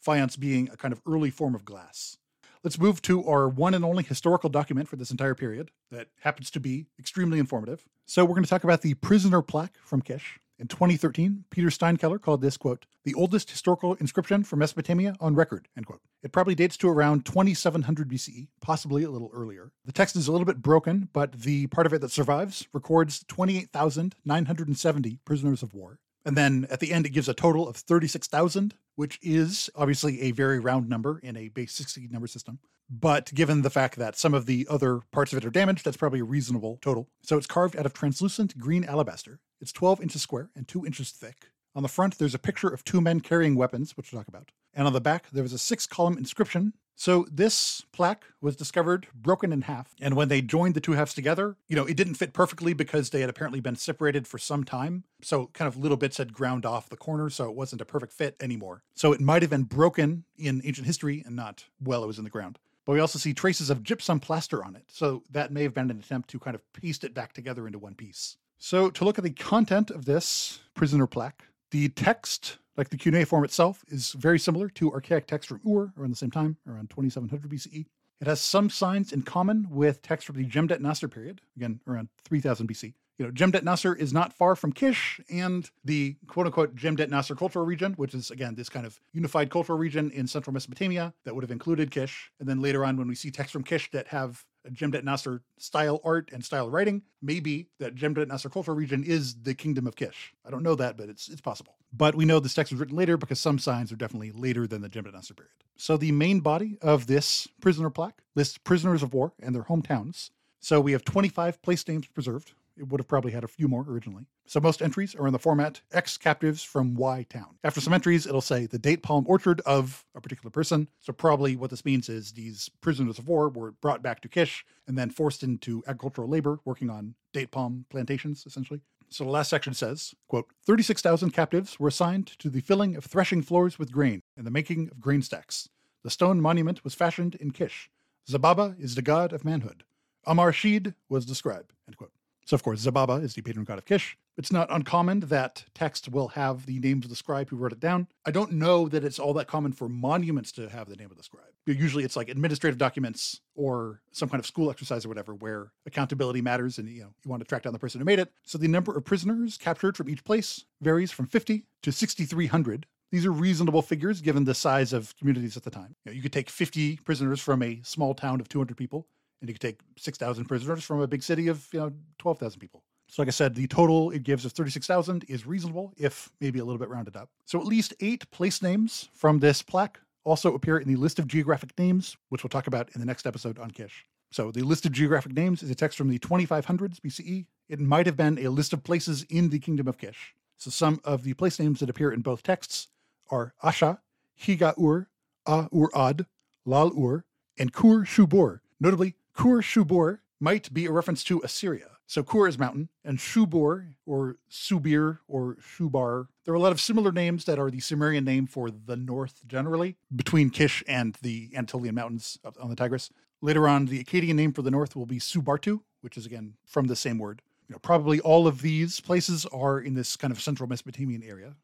faience being a kind of early form of glass. Let's move to our one and only historical document for this entire period that happens to be extremely informative. So, we're going to talk about the prisoner plaque from Kish. In 2013, Peter Steinkeller called this, quote, the oldest historical inscription for Mesopotamia on record, end quote. It probably dates to around 2700 BCE, possibly a little earlier. The text is a little bit broken, but the part of it that survives records 28,970 prisoners of war. And then at the end, it gives a total of 36,000, which is obviously a very round number in a base 60 number system. But given the fact that some of the other parts of it are damaged, that's probably a reasonable total. So it's carved out of translucent green alabaster. It's 12 inches square and 2 inches thick. On the front, there's a picture of two men carrying weapons, which we'll talk about. And on the back, there was a six column inscription. So this plaque was discovered broken in half. And when they joined the two halves together, you know, it didn't fit perfectly because they had apparently been separated for some time. So kind of little bits had ground off the corner, so it wasn't a perfect fit anymore. So it might have been broken in ancient history and not while it was in the ground. But we also see traces of gypsum plaster on it. So that may have been an attempt to kind of paste it back together into one piece. So to look at the content of this prisoner plaque, the text, like the cuneiform itself, is very similar to archaic text from Ur around the same time, around 2700 BCE. It has some signs in common with text from the Jemdet Nasr period, again around 3000 BC you know, Jemdet Nasr is not far from Kish and the quote unquote Jemdet Nasr cultural region, which is again this kind of unified cultural region in central Mesopotamia that would have included Kish. And then later on, when we see texts from Kish that have Jemdet Nasr style art and style writing, maybe that Jemdet Nasr cultural region is the kingdom of Kish. I don't know that, but it's it's possible. But we know this text was written later because some signs are definitely later than the Jemdet Nasr period. So the main body of this prisoner plaque lists prisoners of war and their hometowns. So we have 25 place names preserved, it would have probably had a few more originally. So most entries are in the format X captives from Y town. After some entries, it'll say the date palm orchard of a particular person. So probably what this means is these prisoners of war were brought back to Kish and then forced into agricultural labor working on date palm plantations, essentially. So the last section says, quote, 36,000 captives were assigned to the filling of threshing floors with grain and the making of grain stacks. The stone monument was fashioned in Kish. Zababa is the god of manhood. Amar Shid was the scribe, end quote. So, of course, Zababa is the patron god of Kish. It's not uncommon that text will have the names of the scribe who wrote it down. I don't know that it's all that common for monuments to have the name of the scribe. Usually it's like administrative documents or some kind of school exercise or whatever where accountability matters and you know you want to track down the person who made it. So the number of prisoners captured from each place varies from 50 to 6300 these are reasonable figures given the size of communities at the time. You, know, you, could take 50 prisoners from a small town of 200 people and you could take 6,000 prisoners from a big city of you know 12,000 people. So, like I said, the total it gives of 36,000 is reasonable, if maybe a little bit rounded up. So, at least eight place names from this plaque also appear in the list of geographic names, which we'll talk about in the next episode on Kish. So, the list of geographic names is a text from the 2500s BCE. It might have been a list of places in the kingdom of Kish. So, some of the place names that appear in both texts are Asha, Higa Ur, A Ur Ad, Lal Ur, and Kur Shubur. Notably, Kur Shubur might be a reference to Assyria. So Kur is mountain, and Shubur or Subir or Shubar. There are a lot of similar names that are the Sumerian name for the north generally, between Kish and the Anatolian mountains on the Tigris. Later on, the Akkadian name for the north will be Subartu, which is again from the same word. You know, probably all of these places are in this kind of central Mesopotamian area.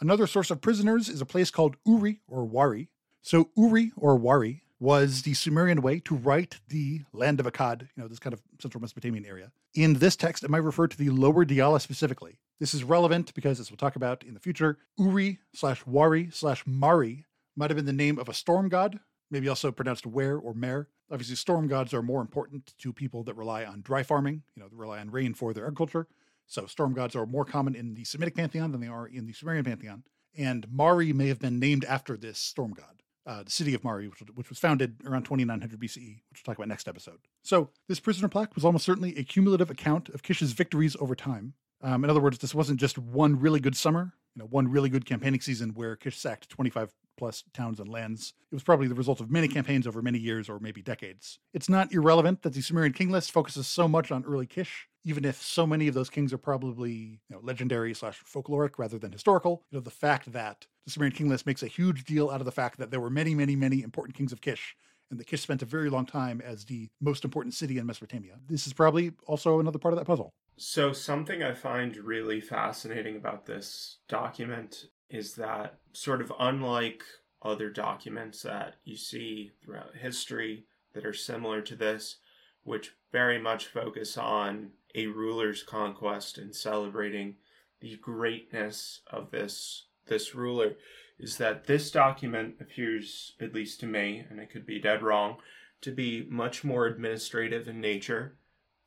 Another source of prisoners is a place called Uri or Wari. So Uri or Wari was the Sumerian way to write the land of Akkad, you know, this kind of central Mesopotamian area. In this text, it might refer to the lower Diyala specifically. This is relevant because, as we'll talk about in the future, Uri slash Wari slash Mari might have been the name of a storm god, maybe also pronounced where or mer. Obviously, storm gods are more important to people that rely on dry farming, you know, that rely on rain for their agriculture. So storm gods are more common in the Semitic pantheon than they are in the Sumerian pantheon. And Mari may have been named after this storm god uh, the city of Mari, which, which, was founded around 2900 BCE, which we'll talk about next episode. So, this prisoner plaque was almost certainly a cumulative account of Kish's victories over time. Um, in other words, this wasn't just one really good summer, you know, one really good campaigning season where Kish sacked 25 plus towns and lands. It was probably the result of many campaigns over many years or maybe decades. It's not irrelevant that the Sumerian king list focuses so much on early Kish even if so many of those kings are probably you know, legendary slash folkloric rather than historical, you know, the fact that the Sumerian king list makes a huge deal out of the fact that there were many, many, many important kings of Kish, and that Kish spent a very long time as the most important city in Mesopotamia. This is probably also another part of that puzzle. So, something I find really fascinating about this document is that, sort of unlike other documents that you see throughout history that are similar to this, which very much focus on a ruler's conquest and celebrating the greatness of this this ruler is that this document appears at least to me and I could be dead wrong to be much more administrative in nature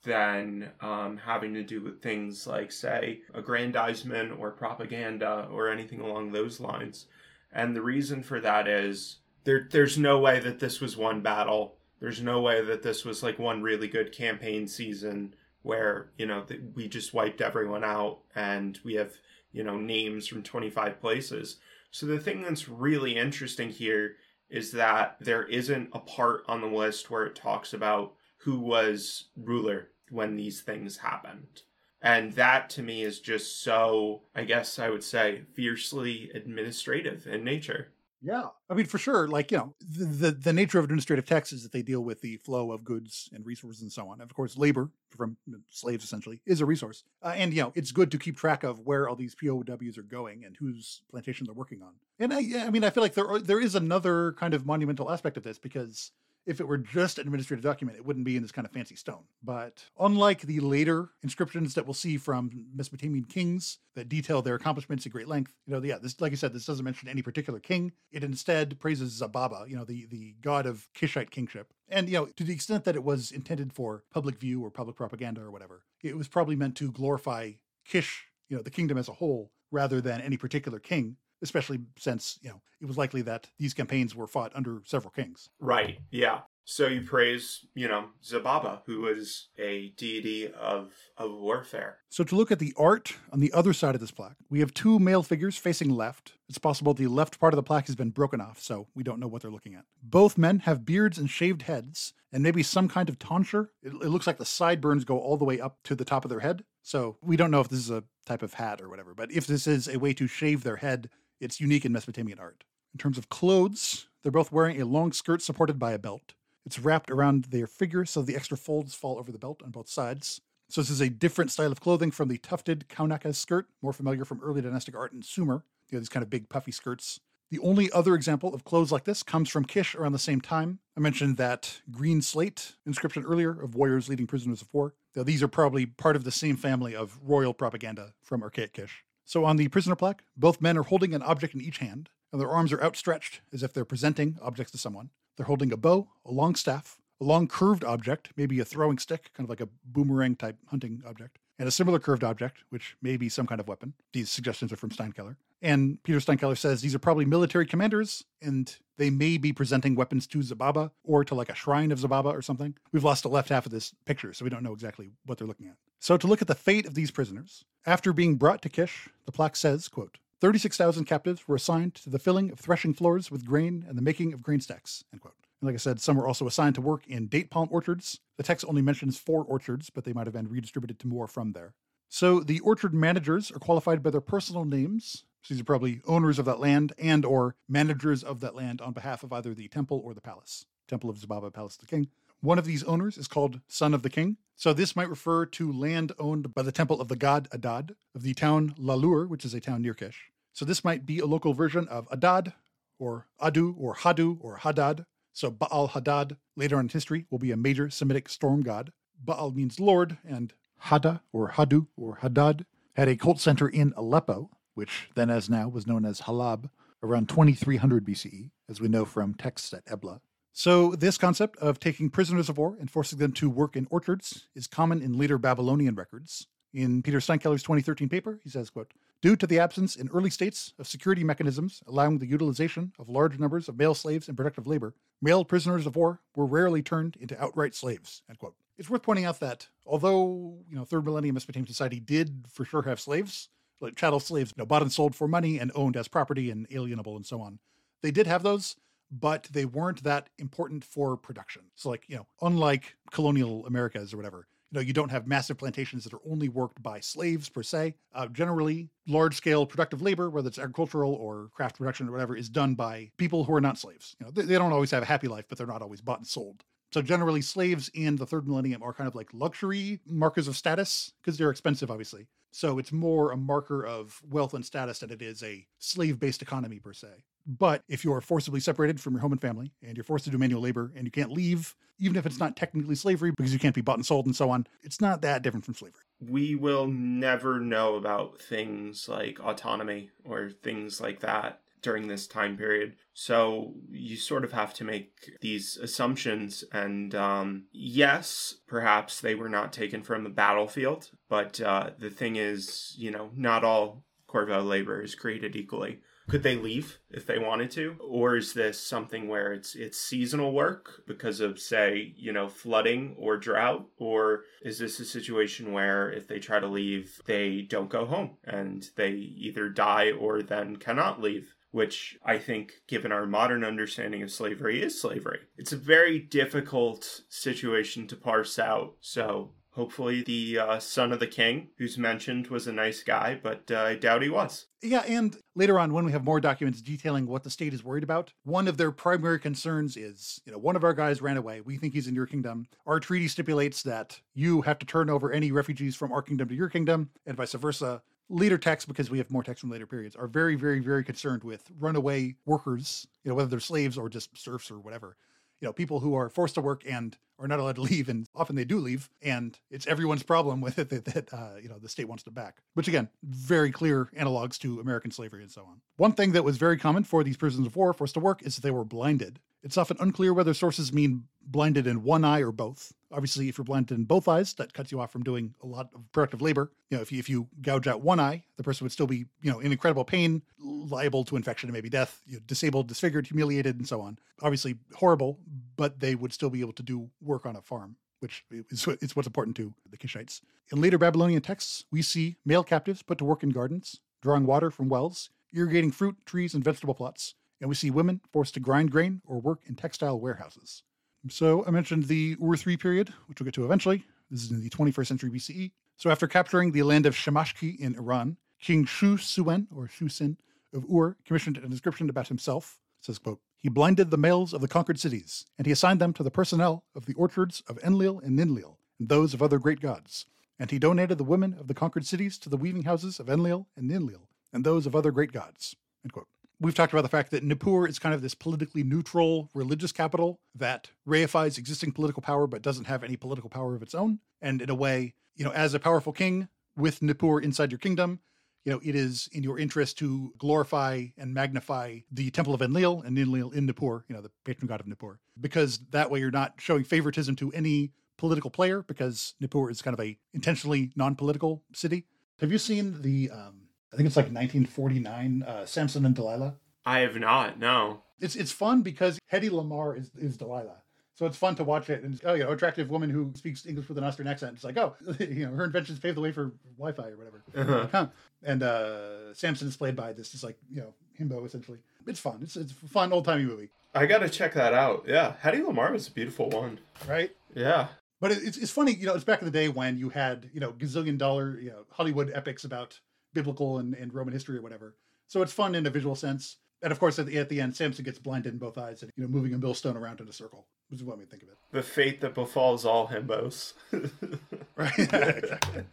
than um, having to do with things like say aggrandizement or propaganda or anything along those lines. And the reason for that is there there's no way that this was one battle. There's no way that this was like one really good campaign season where you know we just wiped everyone out and we have you know names from 25 places. So the thing that's really interesting here is that there isn't a part on the list where it talks about who was ruler when these things happened. And that to me is just so i guess i would say fiercely administrative in nature yeah, I mean, for sure. Like you know, the, the, the nature of administrative text is that they deal with the flow of goods and resources and so on. And of course, labor from slaves essentially is a resource, uh, and you know, it's good to keep track of where all these POWs are going and whose plantation they're working on. And I, I mean, I feel like there are, there is another kind of monumental aspect of this because if it were just an administrative document, it wouldn't be in this kind of fancy stone. But unlike the later inscriptions that we'll see from Mesopotamian kings that detail their accomplishments at great length, you know, yeah, this, like I said, this doesn't mention any particular king. It instead praises Zababa, you know, the, the god of Kishite kingship. And, you know, to the extent that it was intended for public view or public propaganda or whatever, it was probably meant to glorify Kish, you know, the kingdom as a whole, rather than any particular king especially since you know it was likely that these campaigns were fought under several kings. Right. Yeah. So you praise, you know, Zababa, who was a deity of, of warfare. So to look at the art on the other side of this plaque, we have two male figures facing left. It's possible the left part of the plaque has been broken off, so we don't know what they're looking at. Both men have beards and shaved heads, and maybe some kind of tonsure. It, it looks like the sideburns go all the way up to the top of their head. So we don't know if this is a type of hat or whatever, but if this is a way to shave their head it's unique in Mesopotamian art. In terms of clothes, they're both wearing a long skirt supported by a belt. It's wrapped around their figure so the extra folds fall over the belt on both sides. So this is a different style of clothing from the tufted kaunaka skirt, more familiar from early dynastic art in Sumer. You know, these kind of big puffy skirts. The only other example of clothes like this comes from Kish around the same time. I mentioned that green slate inscription earlier of warriors leading prisoners of war. Now, these are probably part of the same family of royal propaganda from archaic Kish. So on the prisoner plaque, both men are holding an object in each hand, and their arms are outstretched as if they're presenting objects to someone. They're holding a bow, a long staff, a long curved object, maybe a throwing stick, kind of like a boomerang type hunting object, and a similar curved object, which may be some kind of weapon. These suggestions are from Steinkeller. And Peter Steinkeller says these are probably military commanders, and they may be presenting weapons to Zababa or to like a shrine of Zababa or something. We've lost the left half of this picture, so we don't know exactly what they're looking at. So to look at the fate of these prisoners, after being brought to Kish, the plaque says, quote, 36,000 captives were assigned to the filling of threshing floors with grain and the making of grain stacks, end quote. And like I said, some were also assigned to work in date palm orchards. The text only mentions four orchards, but they might have been redistributed to more from there. So the orchard managers are qualified by their personal names. So these are probably owners of that land and or managers of that land on behalf of either the temple or the palace. Temple of Zababa, Palace of the King. One of these owners is called Son of the King. So this might refer to land owned by the temple of the god Adad of the town Lalur, which is a town near Kish. So this might be a local version of Adad or Adu or Hadu or Hadad. So Baal Hadad later on in history will be a major Semitic storm god. Baal means Lord, and Hada or Hadu or Hadad had a cult center in Aleppo, which then as now was known as Halab, around 2300 BCE, as we know from texts at Ebla. So, this concept of taking prisoners of war and forcing them to work in orchards is common in later Babylonian records. In Peter Steinkeller's 2013 paper, he says, quote, Due to the absence in early states of security mechanisms allowing the utilization of large numbers of male slaves in productive labor, male prisoners of war were rarely turned into outright slaves. End quote. It's worth pointing out that although you know third millennium Mesopotamian society did for sure have slaves, like chattel slaves, you know, bought and sold for money and owned as property and alienable and so on, they did have those but they weren't that important for production. So, like, you know, unlike colonial Americas or whatever, you know, you don't have massive plantations that are only worked by slaves per se. Uh, generally, large scale productive labor, whether it's agricultural or craft production or whatever, is done by people who are not slaves. You know, they, they don't always have a happy life, but they're not always bought and sold. So generally, slaves in the third millennium are kind of like luxury markers of status because they're expensive, obviously. So it's more a marker of wealth and status than it is a slave based economy per se. But if you're forcibly separated from your home and family and you're forced to do manual labor and you can't leave, even if it's not technically slavery because you can't be bought and sold and so on, it's not that different from slavery. We will never know about things like autonomy or things like that during this time period. So you sort of have to make these assumptions. And um, yes, perhaps they were not taken from the battlefield, but uh, the thing is, you know, not all corvée labor is created equally could they leave if they wanted to or is this something where it's it's seasonal work because of say you know flooding or drought or is this a situation where if they try to leave they don't go home and they either die or then cannot leave which I think, given our modern understanding of slavery, is slavery. It's a very difficult situation to parse out. So hopefully the uh, son of the king who's mentioned was a nice guy but uh, i doubt he was yeah and later on when we have more documents detailing what the state is worried about one of their primary concerns is you know one of our guys ran away we think he's in your kingdom our treaty stipulates that you have to turn over any refugees from our kingdom to your kingdom and vice versa later texts because we have more texts from later periods are very very very concerned with runaway workers you know whether they're slaves or just serfs or whatever. You know people who are forced to work and are not allowed to leave and often they do leave and it's everyone's problem with it that, that uh, you know the state wants to back. Which again very clear analogs to american slavery and so on. One thing that was very common for these prisoners of war forced to work is that they were blinded. It's often unclear whether sources mean blinded in one eye or both. Obviously, if you're blinded in both eyes, that cuts you off from doing a lot of productive labor. You know, if you, if you gouge out one eye, the person would still be, you know, in incredible pain, liable to infection and maybe death, you know, disabled, disfigured, humiliated, and so on. Obviously, horrible, but they would still be able to do work on a farm which is it's what's important to the Kishites. In later Babylonian texts, we see male captives put to work in gardens, drawing water from wells, irrigating fruit, trees, and vegetable plots, and we see women forced to grind grain or work in textile warehouses. So I mentioned the Ur III period, which we'll get to eventually. This is in the 21st century BCE. So after capturing the land of Shamashki in Iran, King Shu Suen, or Shu Sin, of Ur commissioned an inscription about himself. It says, quote, He blinded the males of the conquered cities, and he assigned them to the personnel of the orchards of Enlil and Ninlil, and those of other great gods. And he donated the women of the conquered cities to the weaving houses of Enlil and Ninlil, and those of other great gods. End quote we've talked about the fact that Nippur is kind of this politically neutral religious capital that reifies existing political power but doesn't have any political power of its own. And in a way, you know, as a powerful king with Nippur inside your kingdom, you know, it is in your interest to glorify and magnify the temple of Enlil and Enlil in Nippur, you know, the patron god of Nippur, because that way you're not showing favoritism to any political player because Nippur is kind of a intentionally non-political city. Have you seen the um, I think it's like 1949, uh, Samson and Delilah. I have not. No. It's it's fun because Hedy Lamarr is is Delilah. So it's fun to watch it, and oh, you know, attractive woman who speaks English with an Austrian accent. It's like, oh, you know, her inventions paved the way for Wi-Fi or whatever. Uh-huh. And uh, Samson is played by this, just like you know, himbo essentially. It's fun. It's it's a fun old timey movie. I gotta check that out. Yeah, Hedy Lamarr was a beautiful one. Right. Yeah. But it's it's funny, you know. It's back in the day when you had you know gazillion dollar you know Hollywood epics about biblical and, and Roman history or whatever. So it's fun in a visual sense. And of course, at the, at the end, Samson gets blinded in both eyes and, you know, moving a millstone around in a circle, which is what we think of it. The fate that befalls all himbos. right. exactly.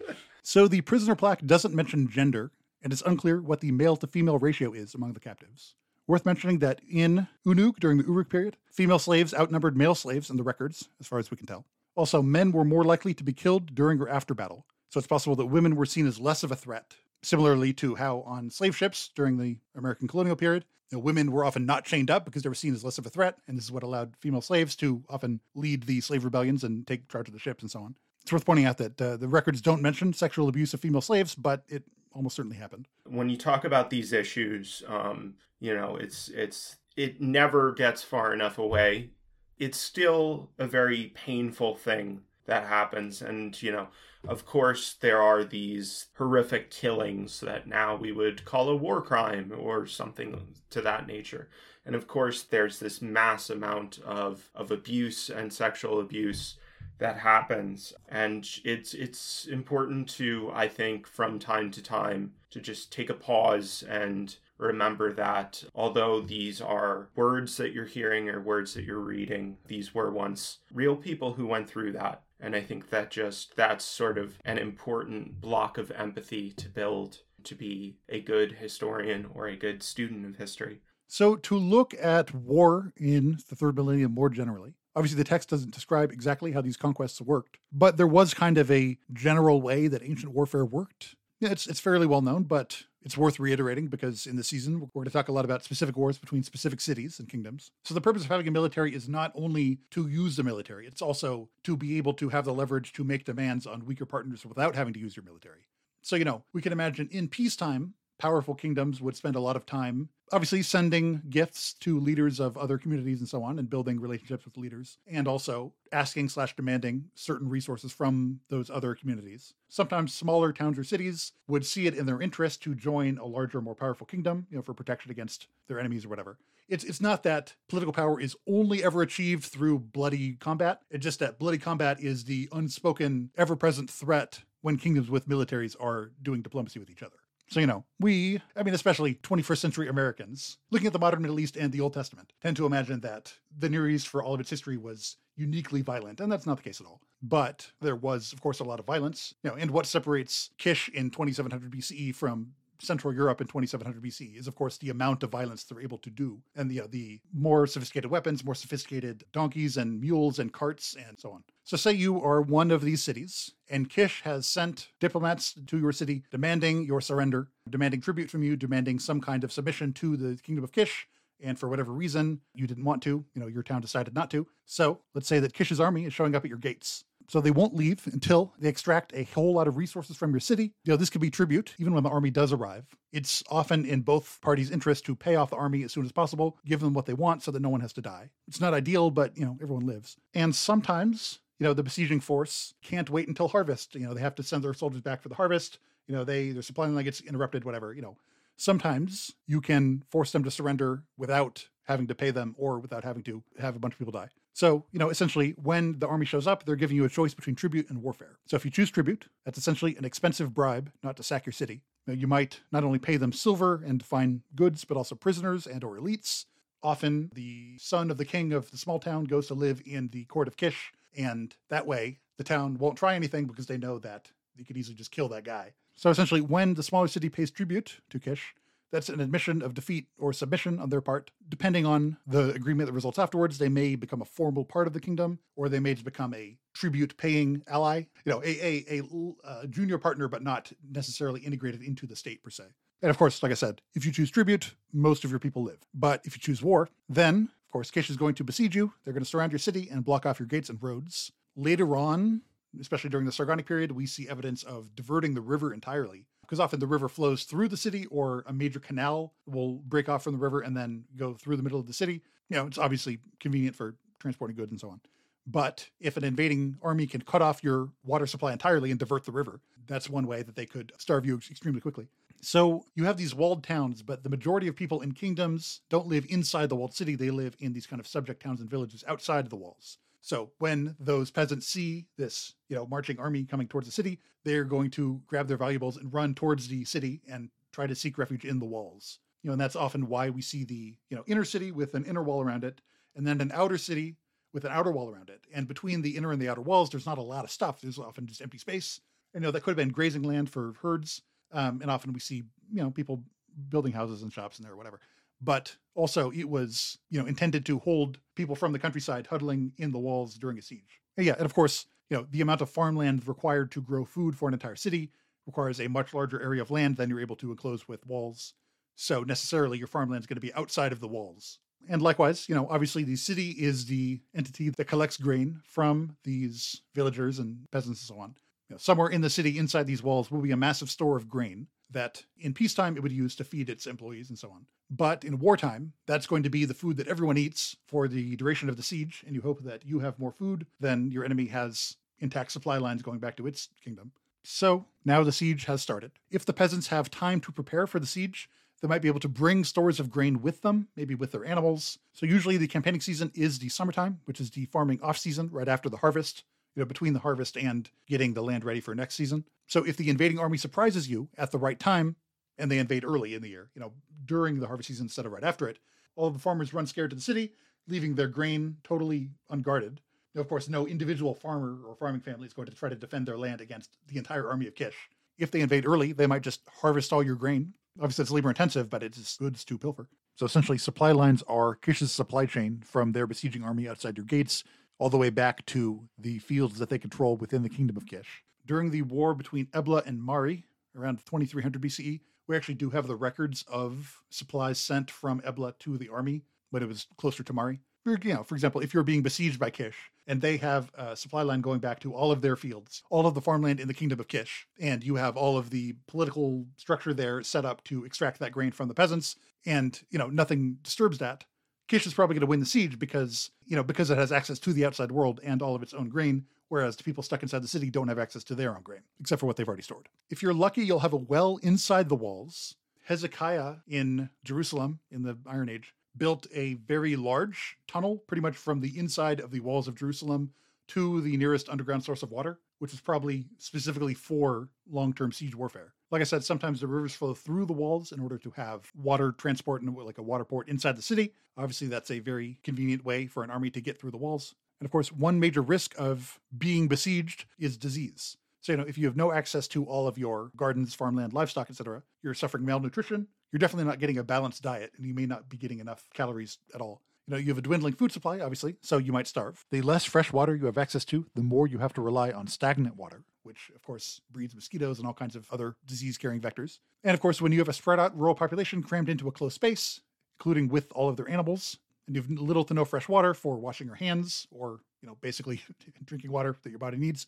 So the prisoner plaque doesn't mention gender, and it's unclear what the male to female ratio is among the captives. Worth mentioning that in Unug during the Uruk period, female slaves outnumbered male slaves in the records, as far as we can tell. Also, men were more likely to be killed during or after battle, so it's possible that women were seen as less of a threat Similarly to how on slave ships during the American colonial period, you know, women were often not chained up because they were seen as less of a threat, and this is what allowed female slaves to often lead the slave rebellions and take charge of the ships and so on. It's worth pointing out that uh, the records don't mention sexual abuse of female slaves, but it almost certainly happened. When you talk about these issues, um, you know, it's it's it never gets far enough away. It's still a very painful thing that happens, and you know, of course, there are these horrific killings that now we would call a war crime or something hmm. to that nature. And of course, there's this mass amount of, of abuse and sexual abuse that happens. And it's it's important to, I think, from time to time to just take a pause and remember that although these are words that you're hearing or words that you're reading, these were once real people who went through that. And I think that just that's sort of an important block of empathy to build to be a good historian or a good student of history. So, to look at war in the third millennium more generally, obviously the text doesn't describe exactly how these conquests worked, but there was kind of a general way that ancient warfare worked. It's, it's fairly well known, but it's worth reiterating because in the season, we're going to talk a lot about specific wars between specific cities and kingdoms. So, the purpose of having a military is not only to use the military, it's also to be able to have the leverage to make demands on weaker partners without having to use your military. So, you know, we can imagine in peacetime, powerful kingdoms would spend a lot of time obviously sending gifts to leaders of other communities and so on and building relationships with leaders and also asking slash demanding certain resources from those other communities. Sometimes smaller towns or cities would see it in their interest to join a larger more powerful kingdom you know for protection against their enemies or whatever. It's it's not that political power is only ever achieved through bloody combat. It's just that bloody combat is the unspoken ever-present threat when kingdoms with militaries are doing diplomacy with each other so, you know, we, I mean, especially 21st century Americans, looking at the modern Middle East and the Old Testament, tend to imagine that the Near East, for all of its history, was uniquely violent. And that's not the case at all. But there was, of course, a lot of violence. You know, and what separates Kish in 2700 BCE from Central Europe in 2700 BC is, of course, the amount of violence they're able to do, and the uh, the more sophisticated weapons, more sophisticated donkeys and mules and carts and so on. So, say you are one of these cities, and Kish has sent diplomats to your city demanding your surrender, demanding tribute from you, demanding some kind of submission to the kingdom of Kish. And for whatever reason, you didn't want to, you know, your town decided not to. So let's say that Kish's army is showing up at your gates. So they won't leave until they extract a whole lot of resources from your city. You know, this could be tribute, even when the army does arrive. It's often in both parties' interest to pay off the army as soon as possible, give them what they want so that no one has to die. It's not ideal, but you know, everyone lives. And sometimes, you know, the besieging force can't wait until harvest. You know, they have to send their soldiers back for the harvest. You know, they their supply line gets interrupted, whatever, you know. Sometimes you can force them to surrender without having to pay them or without having to have a bunch of people die. So, you know, essentially, when the army shows up, they're giving you a choice between tribute and warfare. So, if you choose tribute, that's essentially an expensive bribe not to sack your city. Now, you might not only pay them silver and fine goods, but also prisoners and or elites. Often, the son of the king of the small town goes to live in the court of Kish, and that way, the town won't try anything because they know that you could easily just kill that guy. So, essentially, when the smaller city pays tribute to Kish, that's an admission of defeat or submission on their part. Depending on the agreement that results afterwards, they may become a formal part of the kingdom, or they may just become a tribute-paying ally. You know, a, a, a, a junior partner, but not necessarily integrated into the state per se. And of course, like I said, if you choose tribute, most of your people live. But if you choose war, then, of course, Kish is going to besiege you. They're going to surround your city and block off your gates and roads. Later on, especially during the Sargonic period, we see evidence of diverting the river entirely because often the river flows through the city or a major canal will break off from the river and then go through the middle of the city. You know, it's obviously convenient for transporting goods and so on. But if an invading army can cut off your water supply entirely and divert the river, that's one way that they could starve you extremely quickly. So you have these walled towns, but the majority of people in kingdoms don't live inside the walled city. They live in these kind of subject towns and villages outside of the walls. So when those peasants see this, you know, marching army coming towards the city, they're going to grab their valuables and run towards the city and try to seek refuge in the walls. You know, and that's often why we see the, you know, inner city with an inner wall around it, and then an outer city with an outer wall around it. And between the inner and the outer walls, there's not a lot of stuff. There's often just empty space. And, you know, that could have been grazing land for herds. Um, and often we see, you know, people building houses and shops in there or whatever but also it was you know intended to hold people from the countryside huddling in the walls during a siege. And yeah, and of course, you know the amount of farmland required to grow food for an entire city requires a much larger area of land than you're able to enclose with walls. So necessarily, your farmland is going to be outside of the walls. And likewise, you know, obviously the city is the entity that collects grain from these villagers and peasants and so on. You know, somewhere in the city inside these walls will be a massive store of grain that in peacetime it would use to feed its employees and so on. But in wartime, that's going to be the food that everyone eats for the duration of the siege, and you hope that you have more food than your enemy has intact supply lines going back to its kingdom. So now the siege has started. If the peasants have time to prepare for the siege, they might be able to bring stores of grain with them, maybe with their animals. So usually the campaigning season is the summertime, which is the farming off season right after the harvest you know, between the harvest and getting the land ready for next season. So if the invading army surprises you at the right time, and they invade early in the year, you know, during the harvest season instead of right after it, all the farmers run scared to the city, leaving their grain totally unguarded. Now, of course, no individual farmer or farming family is going to try to defend their land against the entire army of Kish. If they invade early, they might just harvest all your grain. Obviously, it's labor intensive, but it's goods to pilfer. So essentially, supply lines are Kish's supply chain from their besieging army outside your gates all the way back to the fields that they control within the kingdom of Kish. During the war between Ebla and Mari, around 2300 BCE, we actually do have the records of supplies sent from Ebla to the army when it was closer to Mari. For, you know, for example, if you're being besieged by Kish and they have a supply line going back to all of their fields, all of the farmland in the kingdom of Kish, and you have all of the political structure there set up to extract that grain from the peasants, and you know nothing disturbs that. Kish is probably going to win the siege because you know because it has access to the outside world and all of its own grain, whereas the people stuck inside the city don't have access to their own grain, except for what they've already stored. If you're lucky, you'll have a well inside the walls. Hezekiah in Jerusalem in the Iron Age built a very large tunnel, pretty much from the inside of the walls of Jerusalem to the nearest underground source of water, which was probably specifically for long term siege warfare. Like I said, sometimes the rivers flow through the walls in order to have water transport and like a water port inside the city. Obviously, that's a very convenient way for an army to get through the walls. And of course, one major risk of being besieged is disease. So, you know, if you have no access to all of your gardens, farmland, livestock, etc., you're suffering malnutrition, you're definitely not getting a balanced diet, and you may not be getting enough calories at all. You know, you have a dwindling food supply, obviously, so you might starve. The less fresh water you have access to, the more you have to rely on stagnant water, which of course breeds mosquitoes and all kinds of other disease carrying vectors. And of course, when you have a spread out rural population crammed into a close space, including with all of their animals, and you have little to no fresh water for washing your hands or, you know, basically drinking water that your body needs,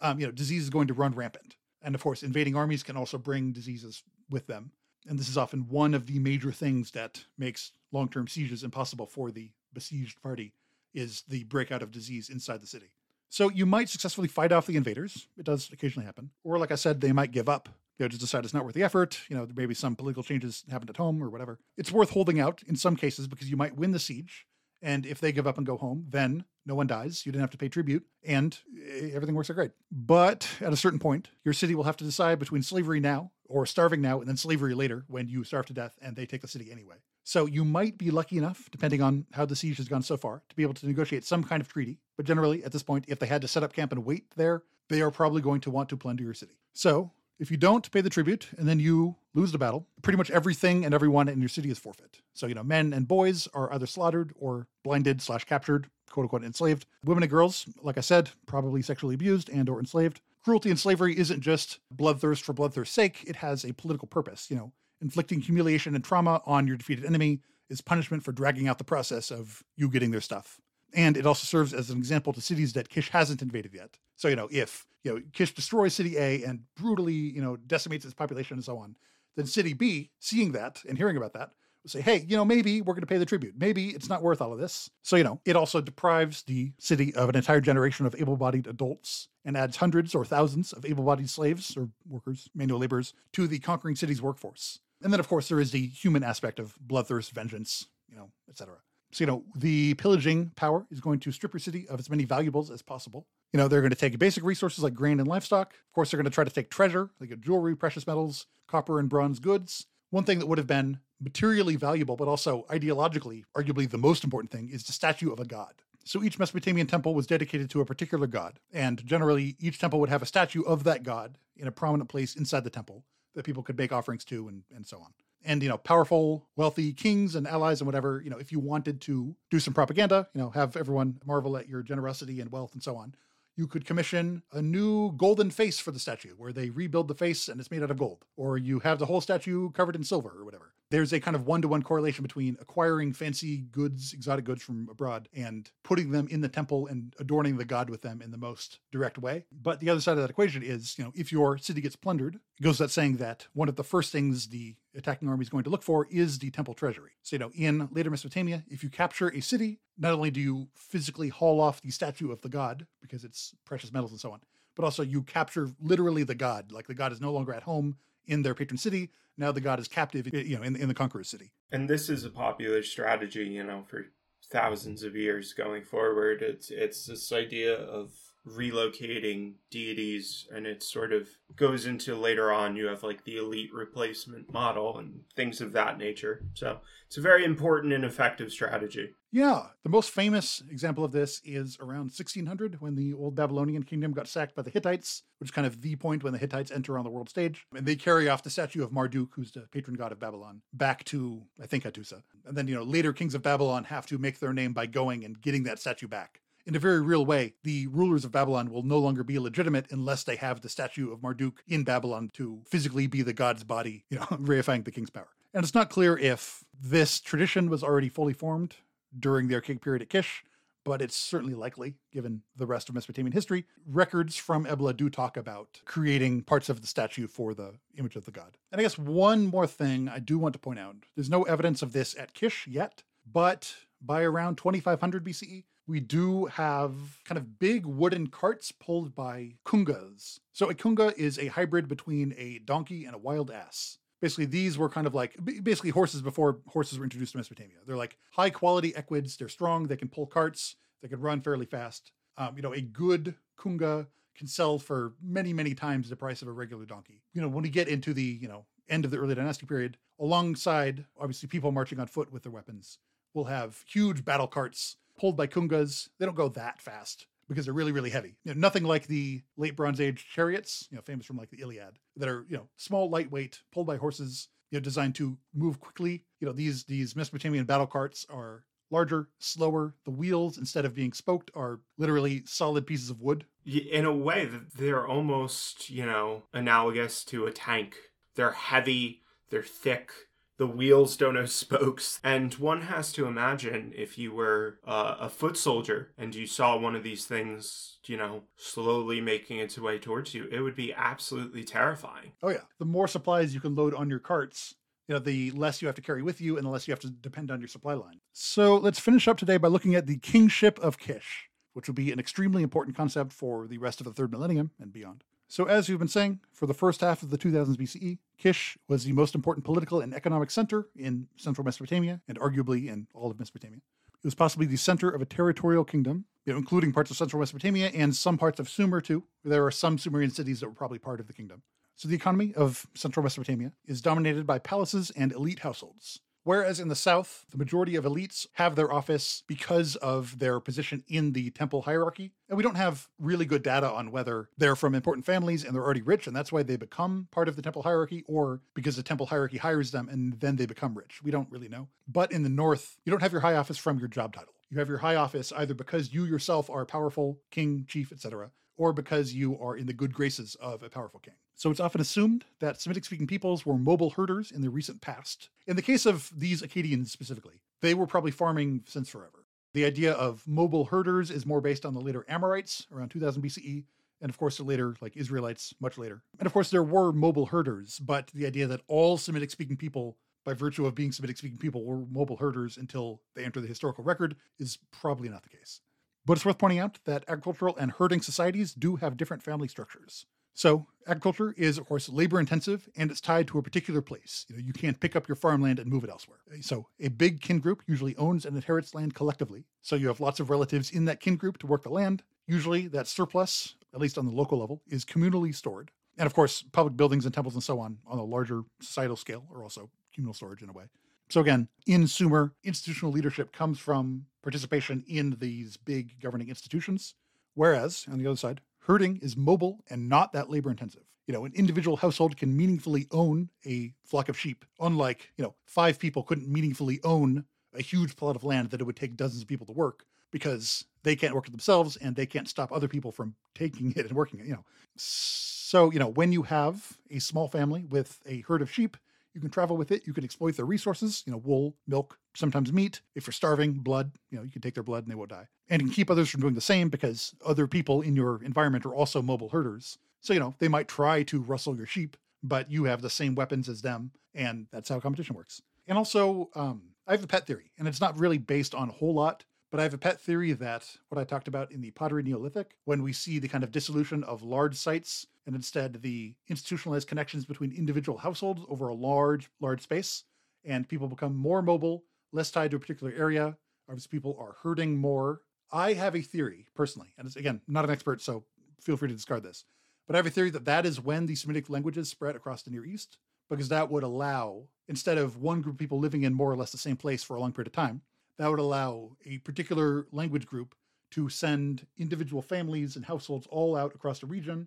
um, you know, disease is going to run rampant. And of course, invading armies can also bring diseases with them. And this is often one of the major things that makes long-term sieges impossible for the besieged party is the breakout of disease inside the city. So you might successfully fight off the invaders. It does occasionally happen. Or like I said, they might give up. Know, just decide it's not worth the effort. You know, there may be some political changes happened at home or whatever. It's worth holding out in some cases because you might win the siege. And if they give up and go home, then no one dies. You didn't have to pay tribute, and eh, everything works out great. But at a certain point, your city will have to decide between slavery now or starving now and then slavery later when you starve to death and they take the city anyway. So you might be lucky enough, depending on how the siege has gone so far, to be able to negotiate some kind of treaty. But generally, at this point, if they had to set up camp and wait there, they are probably going to want to plunder your city. So if you don't pay the tribute and then you lose the battle, pretty much everything and everyone in your city is forfeit. So, you know, men and boys are either slaughtered or blinded slash captured, quote unquote enslaved. Women and girls, like I said, probably sexually abused and or enslaved. Cruelty and slavery isn't just bloodthirst for bloodthirst's sake, it has a political purpose. You know, inflicting humiliation and trauma on your defeated enemy is punishment for dragging out the process of you getting their stuff. And it also serves as an example to cities that Kish hasn't invaded yet. So, you know, if, you know, Kish destroys city A and brutally, you know, decimates its population and so on, then city B, seeing that and hearing about that, will say, hey, you know, maybe we're going to pay the tribute. Maybe it's not worth all of this. So, you know, it also deprives the city of an entire generation of able bodied adults and adds hundreds or thousands of able bodied slaves or workers, manual laborers, to the conquering city's workforce. And then, of course, there is the human aspect of bloodthirst, vengeance, you know, etc. So, you know, the pillaging power is going to strip your city of as many valuables as possible. You know, they're going to take basic resources like grain and livestock. Of course, they're going to try to take treasure, like jewelry, precious metals, copper and bronze goods. One thing that would have been materially valuable, but also ideologically, arguably the most important thing, is the statue of a god. So each Mesopotamian temple was dedicated to a particular god, and generally each temple would have a statue of that god in a prominent place inside the temple that people could make offerings to and, and so on and you know powerful wealthy kings and allies and whatever you know if you wanted to do some propaganda you know have everyone marvel at your generosity and wealth and so on you could commission a new golden face for the statue where they rebuild the face and it's made out of gold. Or you have the whole statue covered in silver or whatever there's a kind of one-to-one correlation between acquiring fancy goods exotic goods from abroad and putting them in the temple and adorning the god with them in the most direct way but the other side of that equation is you know if your city gets plundered it goes without saying that one of the first things the attacking army is going to look for is the temple treasury. So, you know, in later Mesopotamia, if you capture a city, not only do you physically haul off the statue of the god because it's precious metals and so on, but also you capture literally the god. Like the god is no longer at home in their patron city. Now the god is captive, eh, you know, in, in the conqueror's city. And this is a popular strategy, you know, for thousands of years going forward. It's it's this idea of relocating deities and it sort of goes into later on you have like the elite replacement model and things of that nature so it's a very important and effective strategy Yeah, the most famous example of this is around 1600 when the old Babylonian kingdom got sacked by the Hittites, which is kind of the point when the Hittites enter on the world stage. And they carry off the statue of Marduk, who's the patron god of Babylon, back to, I think, Hattusa. And then, you know, later kings of Babylon have to make their name by going and getting that statue back. In a very real way, the rulers of Babylon will no longer be legitimate unless they have the statue of Marduk in Babylon to physically be the god's body, you know, reifying the king's power. And it's not clear if this tradition was already fully formed during the archaic period at Kish, but it's certainly likely given the rest of Mesopotamian history. Records from Ebla do talk about creating parts of the statue for the image of the god. And I guess one more thing I do want to point out there's no evidence of this at Kish yet, but by around 2500 BCE, we do have kind of big wooden carts pulled by kungas. So a kunga is a hybrid between a donkey and a wild ass basically these were kind of like basically horses before horses were introduced to Mesopotamia. They're like high quality equids. They're strong. They can pull carts. They can run fairly fast. Um, you know, a good kunga can sell for many, many times the price of a regular donkey. You know, when we get into the you know end of the early dynastic period, alongside obviously people marching on foot with their weapons, we'll have huge battle carts pulled by kungas. They don't go that fast because they're really, really heavy. You know, nothing like the late Bronze Age chariots, you know, famous from like the Iliad, that are you know small, lightweight, pulled by horses, you know, designed to move quickly. You know, these these Mesopotamian battle carts are larger, slower. The wheels, instead of being spoked, are literally solid pieces of wood. In a way, they're almost you know analogous to a tank. They're heavy. They're thick the wheels don't have spokes. And one has to imagine if you were uh, a foot soldier and you saw one of these things, you know, slowly making its way towards you, it would be absolutely terrifying. Oh, yeah. The more supplies you can load on your carts, you know, the less you have to carry with you and the less you have to depend on your supply line. So let's finish up today by looking at the kingship of Kish, which will be an extremely important concept for the rest of the third millennium and beyond. So, as we've been saying, for the first half of the 2000s BCE, Kish was the most important political and economic center in central Mesopotamia and arguably in all of Mesopotamia. It was possibly the center of a territorial kingdom, you know, including parts of central Mesopotamia and some parts of Sumer too. There are some Sumerian cities that were probably part of the kingdom. So the economy of central Mesopotamia is dominated by palaces and elite households. Whereas in the South, the majority of elites have their office because of their position in the temple hierarchy. And we don't have really good data on whether they're from important families and they're already rich and that's why they become part of the temple hierarchy, or because the temple hierarchy hires them and then they become rich. We don't really know. But in the North, you don't have your high office from your job title. You have your high office either because you yourself are powerful, king, chief, etc., or because you are in the good graces of a powerful king. So it's often assumed that Semitic speaking peoples were mobile herders in the recent past. In the case of these Akkadians specifically, they were probably farming since forever. The idea of mobile herders is more based on the later Amorites around 2000 BCE, and of course the later like Israelites much later. And of course there were mobile herders, but the idea that all Semitic speaking people by virtue of being Semitic speaking people were mobile herders until they enter the historical record is probably not the case. But it's worth pointing out that agricultural and herding societies do have different family structures. So, agriculture is, of course, labor intensive and it's tied to a particular place. You know, you can't pick up your farmland and move it elsewhere. So, a big kin group usually owns and inherits land collectively. So, you have lots of relatives in that kin group to work the land. Usually, that surplus, at least on the local level, is communally stored. And of course, public buildings and temples and so on, on a larger societal scale, are also communal storage in a way. So again, in Sumer, institutional leadership comes from participation in these big governing institutions. Whereas, on the other side, herding is mobile and not that labor intensive. You know, an individual household can meaningfully own a flock of sheep, unlike, you know, five people couldn't meaningfully own a huge plot of land that it would take dozens of people to work because they can't work it themselves and they can't stop other people from taking it and working it, you know. So, you know, when you have a small family with a herd of sheep, you can travel with it. You can exploit their resources, you know, wool, milk, sometimes meat. If you're starving, blood, you know, you can take their blood and they won't die. And you can keep others from doing the same because other people in your environment are also mobile herders. So, you know, they might try to rustle your sheep, but you have the same weapons as them. And that's how competition works. And also, um, I have a pet theory, and it's not really based on a whole lot, but I have a pet theory that what I talked about in the pottery Neolithic, when we see the kind of dissolution of large sites and instead the institutionalized connections between individual households over a large, large space, and people become more mobile, less tied to a particular area. Obviously, people are herding more. I have a theory personally, and it's again not an expert, so feel free to discard this. But I have a theory that that is when the Semitic languages spread across the Near East, because that would allow, instead of one group of people living in more or less the same place for a long period of time, that would allow a particular language group to send individual families and households all out across the region.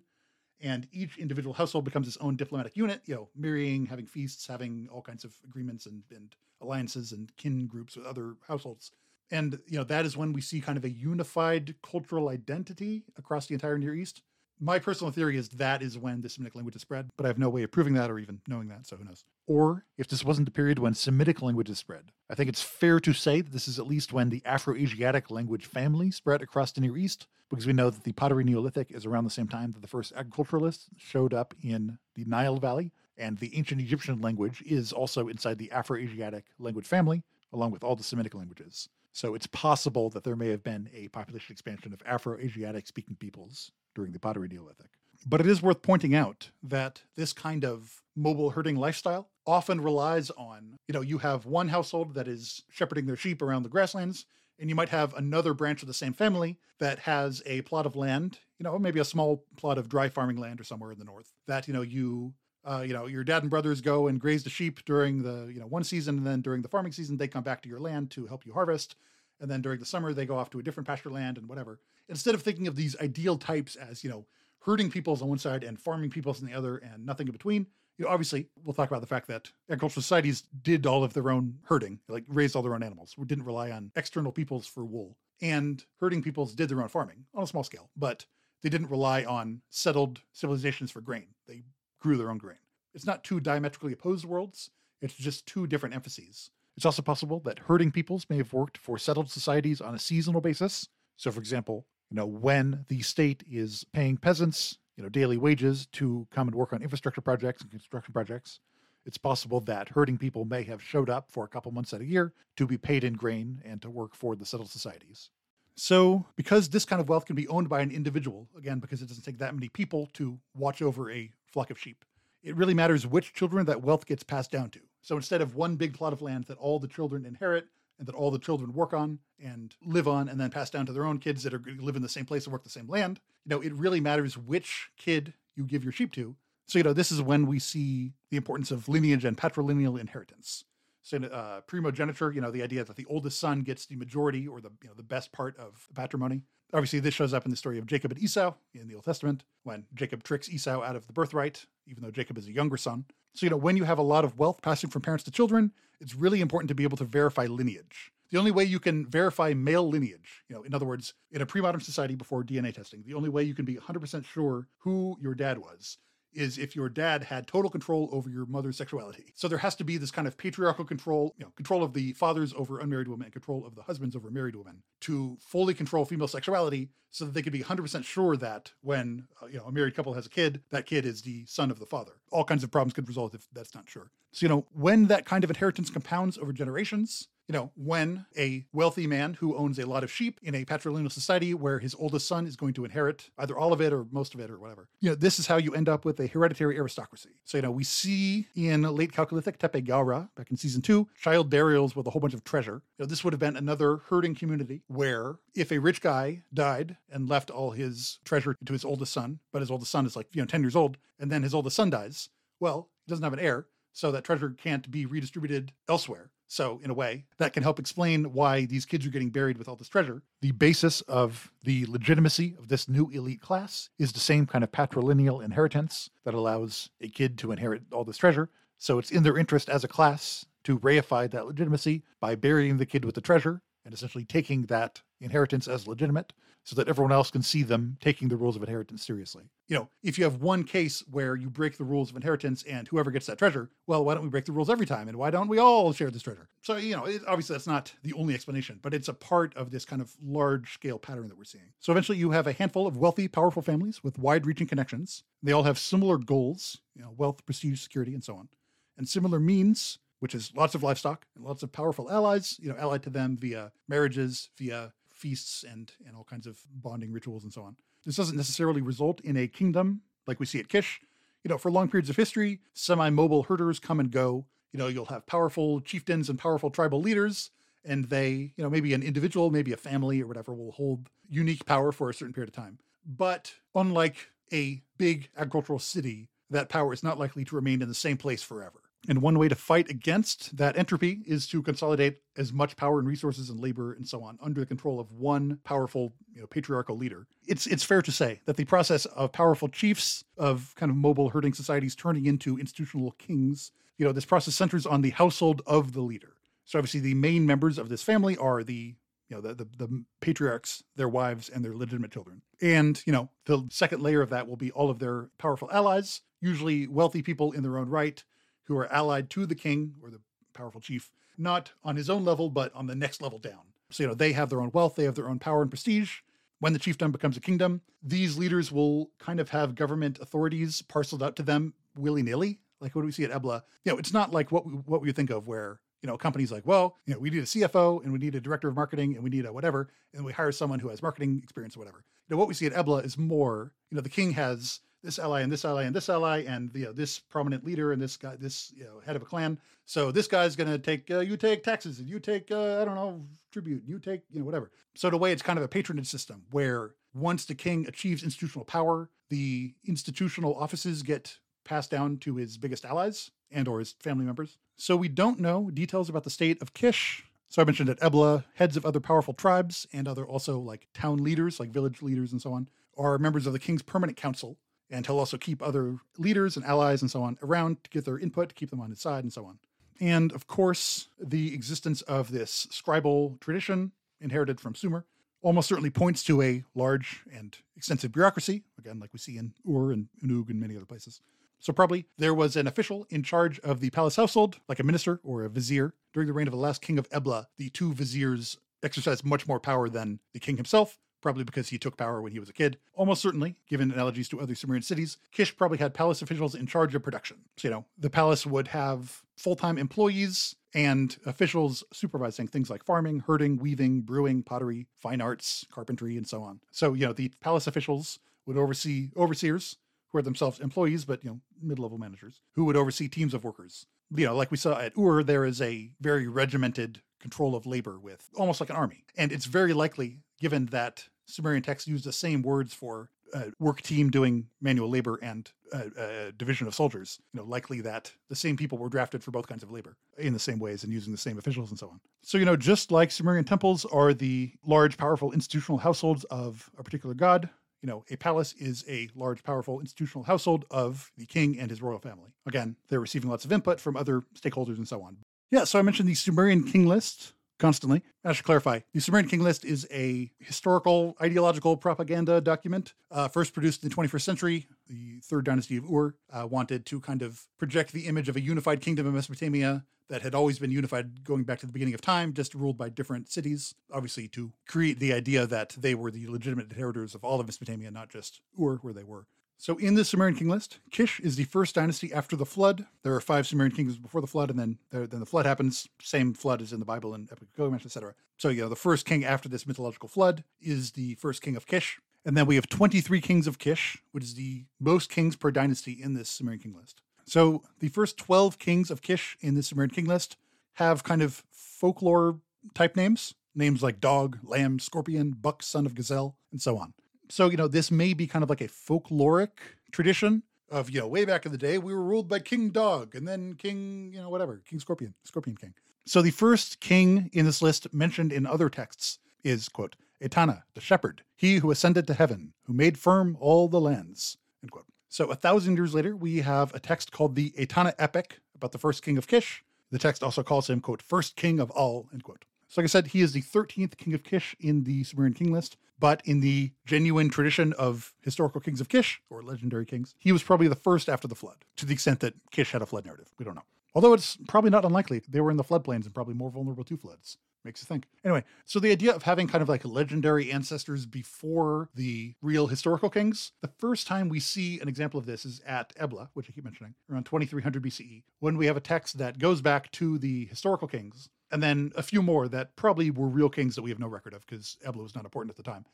And each individual household becomes its own diplomatic unit, you know, marrying, having feasts, having all kinds of agreements and, and alliances and kin groups with other households. And, you know, that is when we see kind of a unified cultural identity across the entire Near East my personal theory is that is when the Semitic language is spread, but I have no way of proving that or even knowing that, so who knows. Or if this wasn't the period when Semitic languages spread, I think it's fair to say that this is at least when the Afro Asiatic language family spread across the Near East, because we know that the Pottery Neolithic is around the same time that the first agriculturalists showed up in the Nile Valley, and the ancient Egyptian language is also inside the Afro Asiatic language family, along with all the Semitic languages. So it's possible that there may have been a population expansion of Afro Asiatic speaking peoples during the pottery Neolithic. But it is worth pointing out that this kind of mobile herding lifestyle often relies on, you know, you have one household that is shepherding their sheep around the grasslands, and you might have another branch of the same family that has a plot of land, you know, maybe a small plot of dry farming land or somewhere in the north that, you know, you uh, you know, your dad and brothers go and graze the sheep during the, you know, one season, and then during the farming season, they come back to your land to help you harvest. And then during the summer, they go off to a different pasture land and whatever instead of thinking of these ideal types as, you know, herding peoples on one side and farming peoples on the other and nothing in between, you know, obviously we'll talk about the fact that agricultural societies did all of their own herding, like raised all their own animals. We didn't rely on external peoples for wool. And herding peoples did their own farming on a small scale, but they didn't rely on settled civilizations for grain. They grew their own grain. It's not two diametrically opposed worlds, it's just two different emphases. It's also possible that herding peoples may have worked for settled societies on a seasonal basis. So, for example, you know, when the state is paying peasants, you know, daily wages to come and work on infrastructure projects and construction projects, it's possible that herding people may have showed up for a couple months at a year to be paid in grain and to work for the settled societies. So, because this kind of wealth can be owned by an individual, again, because it doesn't take that many people to watch over a flock of sheep, it really matters which children that wealth gets passed down to. So, instead of one big plot of land that all the children inherit, and that all the children work on and live on and then pass down to their own kids that are live in the same place and work the same land. You know, it really matters which kid you give your sheep to. So, you know, this is when we see the importance of lineage and patrilineal inheritance. So, uh, primogeniture, you know, the idea that the oldest son gets the majority or the, you know, the best part of the patrimony. Obviously, this shows up in the story of Jacob and Esau in the Old Testament when Jacob tricks Esau out of the birthright, even though Jacob is a younger son. So, you know, when you have a lot of wealth passing from parents to children, it's really important to be able to verify lineage. The only way you can verify male lineage, you know, in other words, in a pre-modern society before DNA testing, the only way you can be 100% sure who your dad was is if your dad had total control over your mother's sexuality. So there has to be this kind of patriarchal control, you know, control of the fathers over unmarried women and control of the husbands over married women to fully control female sexuality so that they could be 100% sure that when, uh, you know, a married couple has a kid, that kid is the son of the father. All kinds of problems could result if that's not sure. So, you know, when that kind of inheritance compounds over generations, you know, when a wealthy man who owns a lot of sheep in a patrilineal society where his oldest son is going to inherit either all of it or most of it or whatever, you know, this is how you end up with a hereditary aristocracy. So, you know, we see in late Chalcolithic Tepe Gawra back in season two, child burials with a whole bunch of treasure. You know, this would have been another herding community where if a rich guy died and left all his treasure to his oldest son, but his oldest son is like, you know, 10 years old, and then his oldest son dies, well, he doesn't have an heir. So that treasure can't be redistributed elsewhere. So, in a way, that can help explain why these kids are getting buried with all this treasure. The basis of the legitimacy of this new elite class is the same kind of patrilineal inheritance that allows a kid to inherit all this treasure. So, it's in their interest as a class to reify that legitimacy by burying the kid with the treasure and essentially taking that inheritance as legitimate so that everyone else can see them taking the rules of inheritance seriously. You know, if you have one case where you break the rules of inheritance and whoever gets that treasure, well, why don't we break the rules every time? And why don't we all share this treasure? So, you know, it, obviously that's not the only explanation, but it's a part of this kind of large scale pattern that we're seeing. So eventually you have a handful of wealthy, powerful families with wide reaching connections. They all have similar goals, you know, wealth, prestige, security, and so on, and similar means which is lots of livestock and lots of powerful allies, you know, allied to them via marriages, via feasts and and all kinds of bonding rituals and so on. This doesn't necessarily result in a kingdom like we see at Kish. You know, for long periods of history, semi-mobile herders come and go. You know, you'll have powerful chieftains and powerful tribal leaders, and they, you know, maybe an individual, maybe a family or whatever will hold unique power for a certain period of time. But unlike a big agricultural city, that power is not likely to remain in the same place forever. And one way to fight against that entropy is to consolidate as much power and resources and labor and so on under the control of one powerful, you know, patriarchal leader. It's it's fair to say that the process of powerful chiefs of kind of mobile herding societies turning into institutional kings, you know, this process centers on the household of the leader. So obviously the main members of this family are the you know the, the the patriarchs, their wives, and their legitimate children. And you know the second layer of that will be all of their powerful allies, usually wealthy people in their own right, who are allied to the king or the powerful chief, not on his own level, but on the next level down. So, you know, they have their own wealth, they have their own power and prestige. When the chiefdom becomes a kingdom, these leaders will kind of have government authorities parceled out to them willy nilly. Like what do we see at Ebla? You know, it's not like what we, what we think of where you know, companies like, well, you know, we need a CFO and we need a director of marketing and we need a whatever, and we hire someone who has marketing experience or whatever. You know, what we see at Ebla is more, you know, the king has this ally and this ally and this ally and you know this prominent leader and this guy this you know head of a clan. So this guy's to take uh, you take taxes and you take uh, i don't know tribute and you take you know whatever. So in a way it's kind of a patronage system where once the king achieves institutional power the institutional offices get passed down to his biggest allies and or his family members. So we don't know details about the state of kish. So I mentioned that Ebla, heads of other powerful tribes and other also like town leaders, like village leaders and so on, are members of the king's permanent council, and he'll also keep other leaders and allies and so on around to get their input, to keep them on his side, and so on. And of course, the existence of this scribal tradition inherited from Sumer almost certainly points to a large and extensive bureaucracy, again, like we see in Ur and Unug and many other places. So, probably there was an official in charge of the palace household, like a minister or a vizier. During the reign of the last king of Ebla, the two viziers exercised much more power than the king himself, probably because he took power when he was a kid. Almost certainly, given analogies to other Sumerian cities, Kish probably had palace officials in charge of production. So, you know, the palace would have full time employees and officials supervising things like farming, herding, weaving, brewing, pottery, fine arts, carpentry, and so on. So, you know, the palace officials would oversee overseers who are themselves employees, but you know, mid-level managers, who would oversee teams of workers. You know, like we saw at Ur, there is a very regimented control of labor with almost like an army. And it's very likely, given that Sumerian texts use the same words for a work team doing manual labor and a, a, division of soldiers. You know, likely that the same people were drafted for both kinds of labor in the same ways and using the same officials and so on. So, you know, just like Sumerian temples are the large, powerful institutional households of a particular god, you know, a palace is a large, powerful institutional household of the king and his royal family. Again, they're receiving lots of input from other stakeholders and so on. Yeah, so I mentioned the Sumerian king list constantly. I should clarify the Sumerian King List is a historical, ideological propaganda document, uh, first produced in the 21st century. The third dynasty of Ur uh, wanted to kind of project the image of a unified kingdom of Mesopotamia that had always been unified going back to the beginning of time, just ruled by different cities, obviously to create the idea that they were the legitimate inheritors of all of Mesopotamia, not just Ur, where they were. So in the Sumerian king list, Kish is the first dynasty after the flood. There are five Sumerian kings before the flood, and then there, then the flood happens. Same flood as in the Bible and Epic of Gilgamesh, etc. So you know the first king after this mythological flood is the first king of Kish, and then we have 23 kings of Kish, which is the most kings per dynasty in this Sumerian king list. So the first 12 kings of Kish in the Sumerian king list have kind of folklore type names, names like dog, lamb, scorpion, buck, son of gazelle, and so on so you know this may be kind of like a folkloric tradition of you know way back in the day we were ruled by king dog and then king you know whatever king scorpion scorpion king. So the first king in this list mentioned in other texts is quote etana the shepherd he who ascended to heaven who made firm all the lands end quote. So a thousand years later we have a text called the etana epic about the first king of kish. The text also calls him quote first king of all end quote. So, like I said, he is the 13th king of Kish in the Sumerian king list, but in the genuine tradition of historical kings of Kish, or legendary kings, he was probably the first after the flood, to the extent that Kish had a flood narrative. We don't know. Although it's probably not unlikely they were in the floodplains and probably more vulnerable to floods. Makes you think. Anyway, so the idea of having kind of like legendary ancestors before the real historical kings, the first time we see an example of this is at Ebla, which I keep mentioning, around 2300 BCE, when we have a text that goes back to the historical kings and then a few more that probably were real kings that we have no record of because Ebla was not important at the time.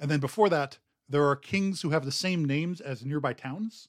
And then before that, there are kings who have the same names as nearby towns.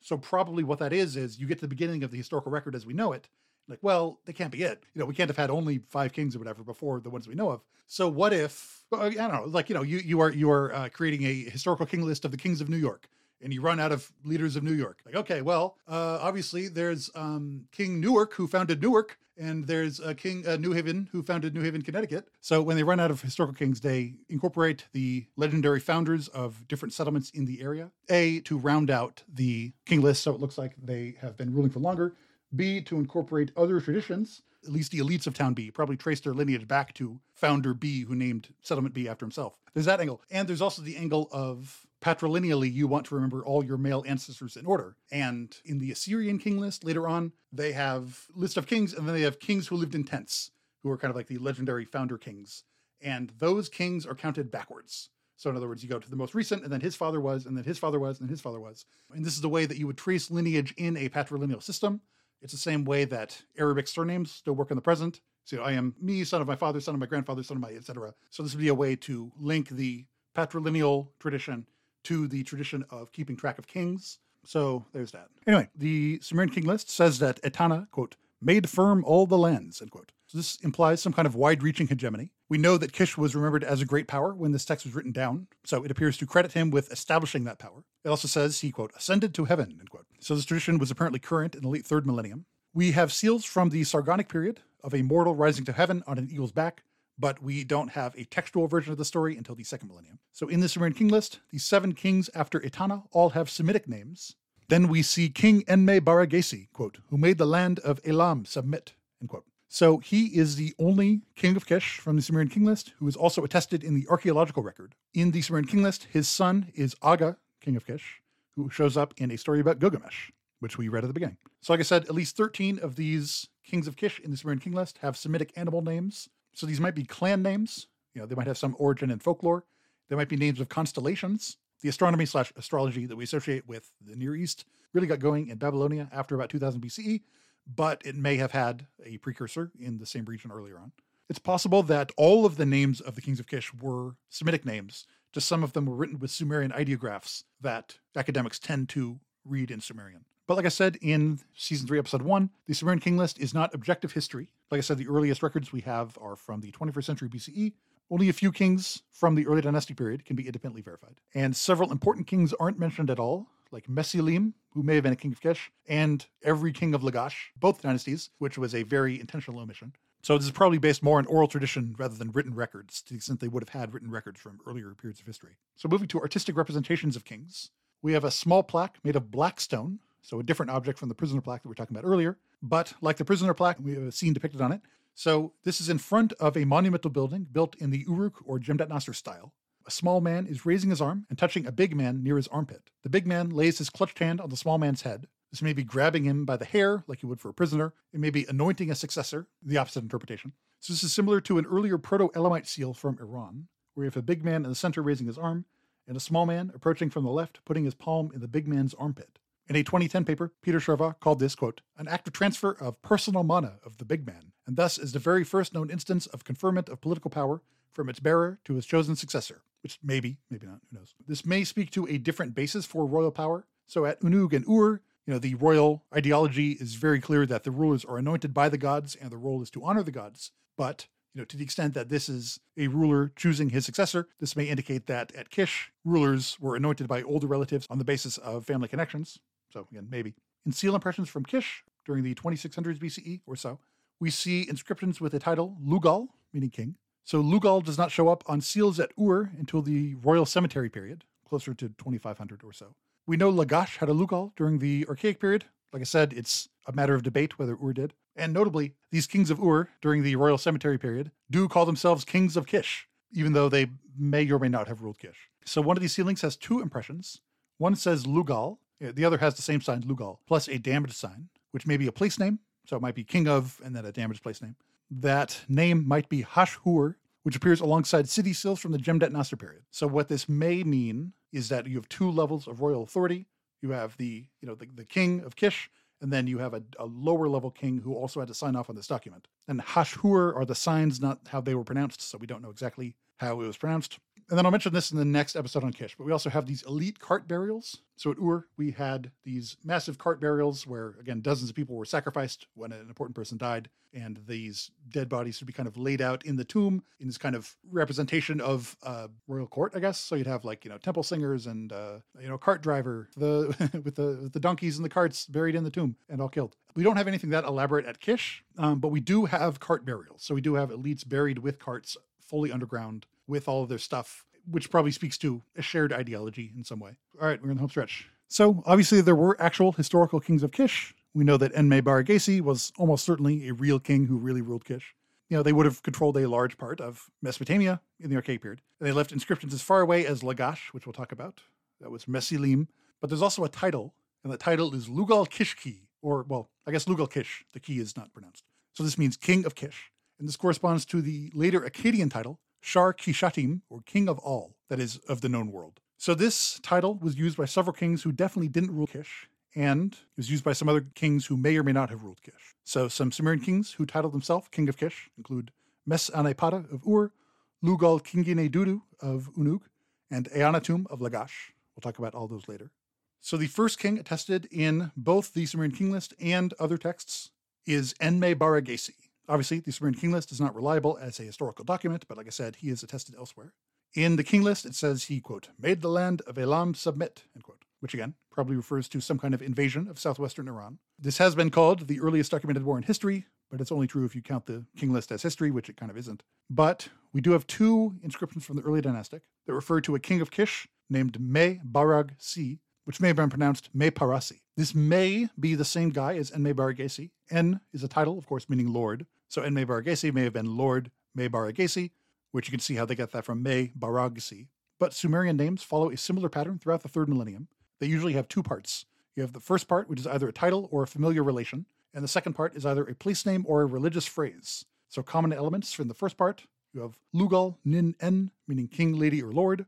So probably what that is is you get to the beginning of the historical record as we know it, Like, well, they can't be it. You know, we can't have had only five kings or whatever before the ones we know of. So what if I don't know, like you know, you you are you are uh, creating a historical king list of the kings of New York, and you run out of leaders of New York. Like, okay, well, uh, obviously there's um, King Newark who founded Newark, and there's uh, King uh, New Haven who founded New Haven, Connecticut. So when they run out of historical kings, they incorporate the legendary founders of different settlements in the area. A to round out the king list, so it looks like they have been ruling for longer. B to incorporate other traditions. At least the elites of Town B probably trace their lineage back to founder B, who named Settlement B after himself. There's that angle, and there's also the angle of patrilineally, you want to remember all your male ancestors in order. And in the Assyrian king list later on, they have list of kings, and then they have kings who lived in tents, who are kind of like the legendary founder kings. And those kings are counted backwards. So in other words, you go to the most recent, and then his father was, and then his father was, and his father was. And this is the way that you would trace lineage in a patrilineal system. It's the same way that Arabic surnames still work in the present. So I am me, son of my father, son of my grandfather, son of my, etc. So this would be a way to link the patrilineal tradition to the tradition of keeping track of kings. So there's that. Anyway, the Sumerian king list says that Etana, quote, made firm all the lands, end quote. So this implies some kind of wide-reaching hegemony. We know that Kish was remembered as a great power when this text was written down, so it appears to credit him with establishing that power. It also says he, quote, ascended to heaven, end quote. So this tradition was apparently current in the late third millennium. We have seals from the Sargonic period of a mortal rising to heaven on an eagle's back, but we don't have a textual version of the story until the second millennium. So in the Sumerian king list, the seven kings after Etana all have Semitic names. Then we see King Enme Baragesi, quote, who made the land of Elam submit, end quote. So he is the only king of Kish from the Sumerian king list who is also attested in the archaeological record. In the Sumerian king list, his son is Aga, king of Kish, who shows up in a story about Gilgamesh, which we read at the beginning. So, like I said, at least 13 of these kings of Kish in the Sumerian king list have Semitic animal names. So these might be clan names. You know, they might have some origin in folklore. They might be names of constellations. The astronomy slash astrology that we associate with the Near East really got going in Babylonia after about 2000 BCE, but it may have had a precursor in the same region earlier on. It's possible that all of the names of the kings of Kish were Semitic names, just some of them were written with Sumerian ideographs that academics tend to read in Sumerian. But like I said in season three, episode one, the Sumerian king list is not objective history. Like I said, the earliest records we have are from the 21st century BCE. Only a few kings from the early dynastic period can be independently verified. And several important kings aren't mentioned at all, like Mesilim, who may have been a king of Kish, and every king of Lagash, both dynasties, which was a very intentional omission. So this is probably based more on oral tradition rather than written records, to the extent they would have had written records from earlier periods of history. So moving to artistic representations of kings, we have a small plaque made of black stone, so a different object from the prisoner plaque that we were talking about earlier. But like the prisoner plaque, we have a scene depicted on it. So this is in front of a monumental building built in the Uruk or Jemdet Nasr style. A small man is raising his arm and touching a big man near his armpit. The big man lays his clutched hand on the small man's head. This may be grabbing him by the hair, like you would for a prisoner. It may be anointing a successor, the opposite interpretation. So this is similar to an earlier Proto-Elamite seal from Iran, where you have a big man in the center raising his arm, and a small man approaching from the left, putting his palm in the big man's armpit. In a 2010 paper, Peter Sherva called this, quote, an of transfer of personal mana of the big man, and thus is the very first known instance of conferment of political power from its bearer to his chosen successor, which maybe, maybe not, who knows. This may speak to a different basis for royal power. So at Unug and Ur, you know, the royal ideology is very clear that the rulers are anointed by the gods and the role is to honor the gods. But you know, to the extent that this is a ruler choosing his successor, this may indicate that at Kish, rulers were anointed by older relatives on the basis of family connections. So again, maybe. In seal impressions from Kish during the 2600s BCE or so, we see inscriptions with the title Lugal, meaning king. So Lugal does not show up on seals at Ur until the royal cemetery period, closer to 2500 or so. We know Lagash had a Lugal during the Archaic period. Like I said, it's a matter of debate whether Ur did. And notably, these kings of Ur during the royal cemetery period do call themselves kings of Kish, even though they may or may not have ruled Kish. So one of these sealings has two impressions. One says Lugal, eh, the other has the same sign, Lugal, plus a damaged sign, which may be a place name. So it might be king of and then a damaged place name. That name might be Hashhur, which appears alongside city seals from the Jemdet Nasr period. So what this may mean is that you have two levels of royal authority. You have the, you know, the, the king of Kish, and then you have a, a, lower level king who also had to sign off on this document. And Hashhur are the signs, not how they were pronounced, so we don't know exactly how it was pronounced. And then I'll mention this in the next episode on Kish, but we also have these elite cart burials. So at Ur, we had these massive cart burials where, again, dozens of people were sacrificed when an important person died. And these dead bodies would be kind of laid out in the tomb in this kind of representation of uh, royal court, I guess. So you'd have like, you know, temple singers and, uh, you know, cart driver the with the the donkeys and the carts buried in the tomb and all killed. We don't have anything that elaborate at Kish, um, but we do have cart burials. So we do have elites buried with carts fully underground with all of their stuff, which probably speaks to a shared ideology in some way. All right, we're in the home stretch. So obviously there were actual historical kings of Kish. We know that Enme Baragesi was almost certainly a real king who really ruled Kish. You know, they would have controlled a large part of Mesopotamia in the Archaic period. And they left inscriptions as far away as Lagash, which we'll talk about. That was Mesilim. But there's also a title, and the title is Lugal Kishki, or, well, I guess Lugal Kish. The key is not pronounced. So this means king of Kish. And this corresponds to the later Akkadian title, Shar Kishatim, or king of all, that is, of the known world. So this title was used by several kings who definitely didn't rule Kish, and it was used by some other kings who may or may not have ruled Kish. So some Sumerian kings who titled themselves King of Kish include Mes Anepata of Ur, Lugal Kingine Dudu of Unug, and Eanatum of Lagash. We'll talk about all those later. So the first king attested in both the Sumerian king list and other texts is Enme Baragesi. Obviously, the Sumerian king list is not reliable as a historical document, but like I said, he is attested elsewhere. In the king list, it says he, quote, made the land of Elam submit, end quote, which again probably refers to some kind of invasion of southwestern Iran. This has been called the earliest documented war in history, but it's only true if you count the king list as history, which it kind of isn't. But we do have two inscriptions from the early dynastic that refer to a king of Kish named Me Barag Si, which may have been pronounced Me Parasi. This may be the same guy as Enme Baragesi. En is a title, of course, meaning lord. So Enme Baragesi may have been Lord Me Baragesi, which you can see how they get that from Me Baragsi. But Sumerian names follow a similar pattern throughout the third millennium. They usually have two parts. You have the first part, which is either a title or a familiar relation, and the second part is either a place name or a religious phrase. So common elements from the first part, you have Lugal Nin En, meaning king, lady, or lord,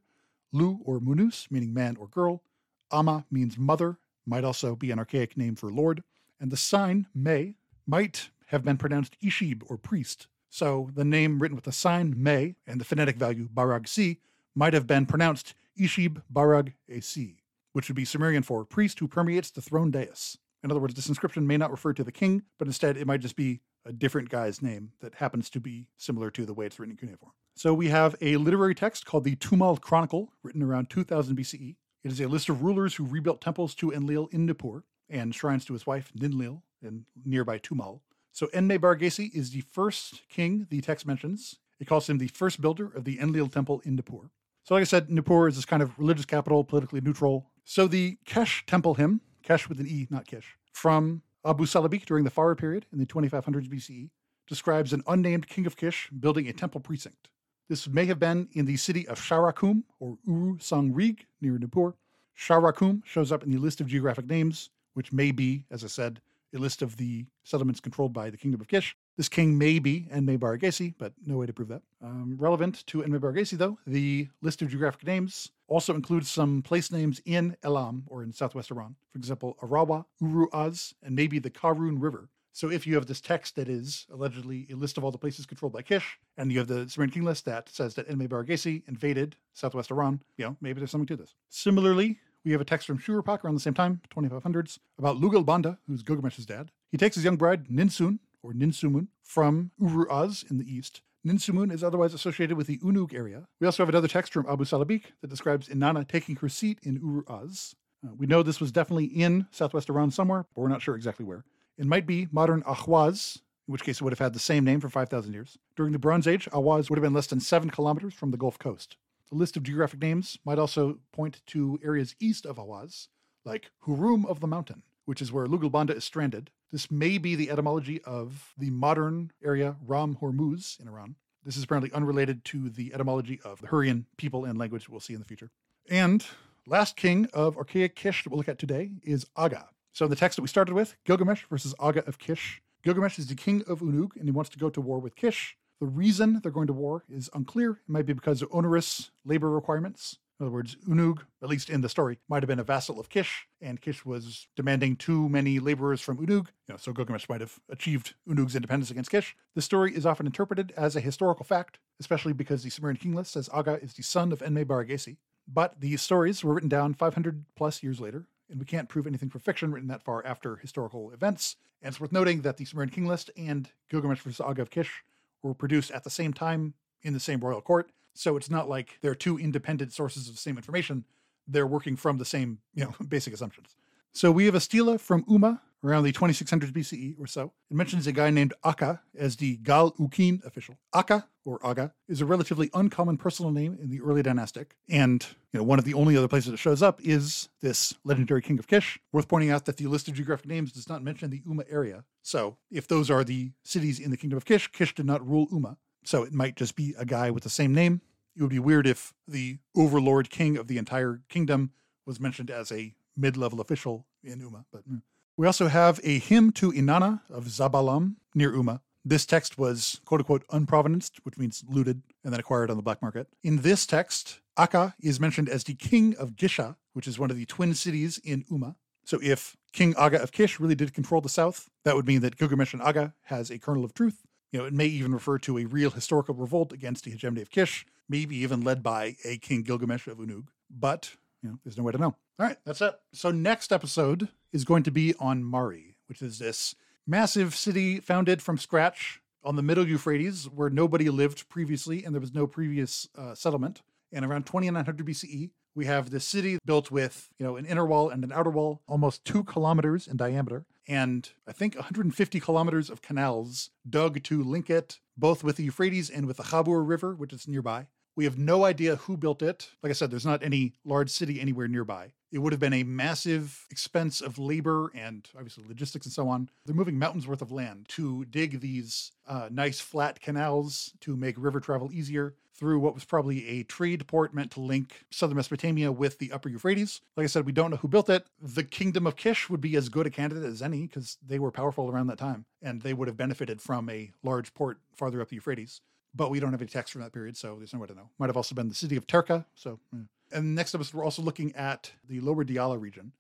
Lu or Munus, meaning man or girl, Ama means mother, might also be an archaic name for lord, and the sign Me might have been pronounced Ishib or priest. So the name written with the sign Me and the phonetic value Barag Si might have been pronounced Ishib Barag Esi, which would be Sumerian for priest who permeates the throne dais. In other words, this inscription may not refer to the king, but instead it might just be a different guy's name that happens to be similar to the way it's written in cuneiform. So we have a literary text called the Tumal Chronicle, written around 2000 BCE. It is a list of rulers who rebuilt temples to Enlil in Nippur and shrines to his wife Ninlil in nearby Tumal. So Enme Bargesi is the first king the text mentions. It calls him the first builder of the Enlil temple in Nippur. So, like I said, Nippur is this kind of religious capital, politically neutral. So, the Kesh temple hymn, Kesh with an E, not Kish, from Abu Salabikh during the Fara period in the 2500s BCE, describes an unnamed king of Kish building a temple precinct. This may have been in the city of Sharakum or Uru Sangrig near Nippur. Sharakum shows up in the list of geographic names, which may be, as I said, a list of the settlements controlled by the kingdom of Kish. This king may be Enme Baragesi, but no way to prove that. Um, relevant to Enme Baragesi, though, the list of geographic names also includes some place names in Elam or in southwest Iran. For example, Arawa, Uru Az, and maybe the Karun River. So if you have this text that is allegedly a list of all the places controlled by Kish, and you have the Sumerian king list that says that Enme Baragesi invaded southwest Iran, you know, maybe there's something to this. Similarly, we have a text from Shuruppak around the same time, 2500s, about Lugal Banda, who's Gilgamesh's dad. He takes his young bride, Ninsun, or Ninsumun, from Uru-Az in the east. Ninsumun is otherwise associated with the Unug area. We also have another text from Abu Salabikh that describes Inanna taking her seat in Uru-Az. Uh, we know this was definitely in southwest Iran somewhere, but we're not sure exactly where. It might be modern Ahwaz, in which case it would have had the same name for 5,000 years. During the Bronze Age, Ahwaz would have been less than seven kilometers from the Gulf Coast. The list of geographic names might also point to areas east of Ahwaz, like Hurum of the Mountain, which is where Lugalbanda is stranded. This may be the etymology of the modern area Ram Hormuz in Iran. This is apparently unrelated to the etymology of the Hurrian people and language we'll see in the future. And last king of archaic Kish that we'll look at today is Aga. So in the text that we started with, Gilgamesh versus Aga of Kish. Gilgamesh is the king of Unug and he wants to go to war with Kish. The reason they're going to war is unclear. It might be because of onerous labor requirements. In other words, Unug, at least in the story, might have been a vassal of Kish, and Kish was demanding too many laborers from Unug, you know, so Gilgamesh might have achieved Unug's independence against Kish. The story is often interpreted as a historical fact, especially because the Sumerian king list says Aga is the son of Enme Baragesi. But these stories were written down 500 plus years later, and we can't prove anything for fiction written that far after historical events. And it's worth noting that the Sumerian king list and Gilgamesh versus Aga of Kish were produced at the same time in the same royal court. So it's not like they're two independent sources of the same information. They're working from the same, you know, basic assumptions. So we have a stela from Umma around the 2600s BCE or so. It mentions a guy named Akka as the Gal Ukin official. Akka, or Aga, is a relatively uncommon personal name in the early dynastic, and you know one of the only other places it shows up is this legendary king of Kish. Worth pointing out that the list of geographic names does not mention the Umma area. So if those are the cities in the kingdom of Kish, Kish did not rule Umma. So it might just be a guy with the same name. It would be weird if the overlord king of the entire kingdom was mentioned as a mid-level official in Umma. But mm. We also have a hymn to Inanna of Zabalam near Umma. This text was quote unquote unprovenanced, which means looted and then acquired on the black market. In this text, Akka is mentioned as the king of Gisha, which is one of the twin cities in Umma. So if King Aga of Kish really did control the south, that would mean that Gilgamesh and Aga has a kernel of truth. You know, it may even refer to a real historical revolt against the hegemony of Kish, maybe even led by a King Gilgamesh of Unug. But, you know, there's no way to know. All right, that's it. So next episode is going to be on Mari, which is this massive city founded from scratch on the middle Euphrates where nobody lived previously and there was no previous uh, settlement. And around 2900 BCE, we have this city built with, you know, an inner wall and an outer wall, almost two kilometers in diameter, and I think 150 kilometers of canals dug to link it both with the Euphrates and with the Khabur River, which is nearby. We have no idea who built it. Like I said, there's not any large city anywhere nearby. It would have been a massive expense of labor and obviously logistics and so on. They're moving mountains worth of land to dig these uh, nice flat canals to make river travel easier through what was probably a trade port meant to link southern Mesopotamia with the upper Euphrates. Like I said, we don't know who built it. The kingdom of Kish would be as good a candidate as any because they were powerful around that time and they would have benefited from a large port farther up the Euphrates but we don't have any text from that period, so there's no way to know. Might have also been the city of Terqa. So, yeah. and next episode, we're also looking at the lower Diyala region.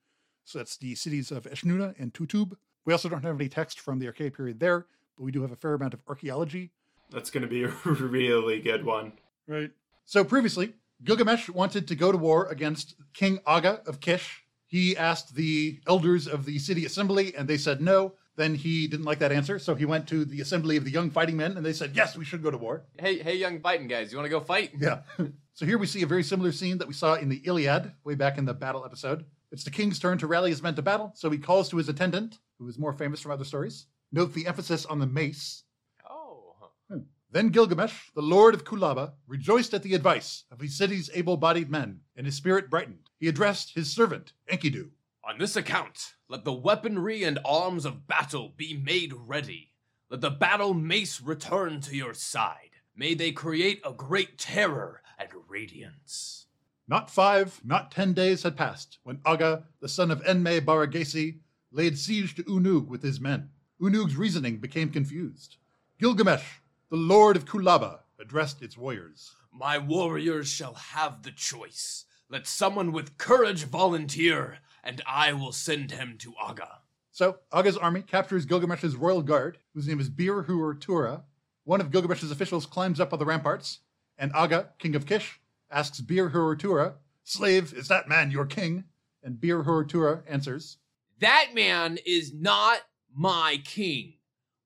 So that's the cities of Eshnunna and Tutub. We also don't have any text from the Archaic period there, but we do have a fair amount of archaeology. That's going to be a really good one. Right. So previously, Gilgamesh wanted to go to war against King Aga of Kish. He asked the elders of the city assembly, and they said no. Then he didn't like that answer, so he went to the assembly of the young fighting men, and they said, "Yes, we should go to war." Hey, hey, young fighting guys, you want to go fight? Yeah. so here we see a very similar scene that we saw in the Iliad way back in the battle episode. It's the king's turn to rally his men to battle, so he calls to his attendant, who is more famous from other stories. Note the emphasis on the mace. Oh. Hmm. Then Gilgamesh, the lord of Kulaba, rejoiced at the advice of his city's able-bodied men, and his spirit brightened. He addressed his servant Enkidu. On this account, let the weaponry and arms of battle be made ready. Let the battle mace return to your side. May they create a great terror and radiance. Not five, not ten days had passed when Aga, the son of Enme Baragesi, laid siege to Unug with his men. Unug's reasoning became confused. Gilgamesh, the lord of Kulaba, addressed its warriors. My warriors shall have the choice. Let someone with courage volunteer and I will send him to Aga. So Aga's army captures Gilgamesh's royal guard, whose name is Bir Tura. One of Gilgamesh's officials climbs up on the ramparts, and Aga, king of Kish, asks Bir Tura, Slave, is that man your king? And Bir Tura answers, That man is not my king.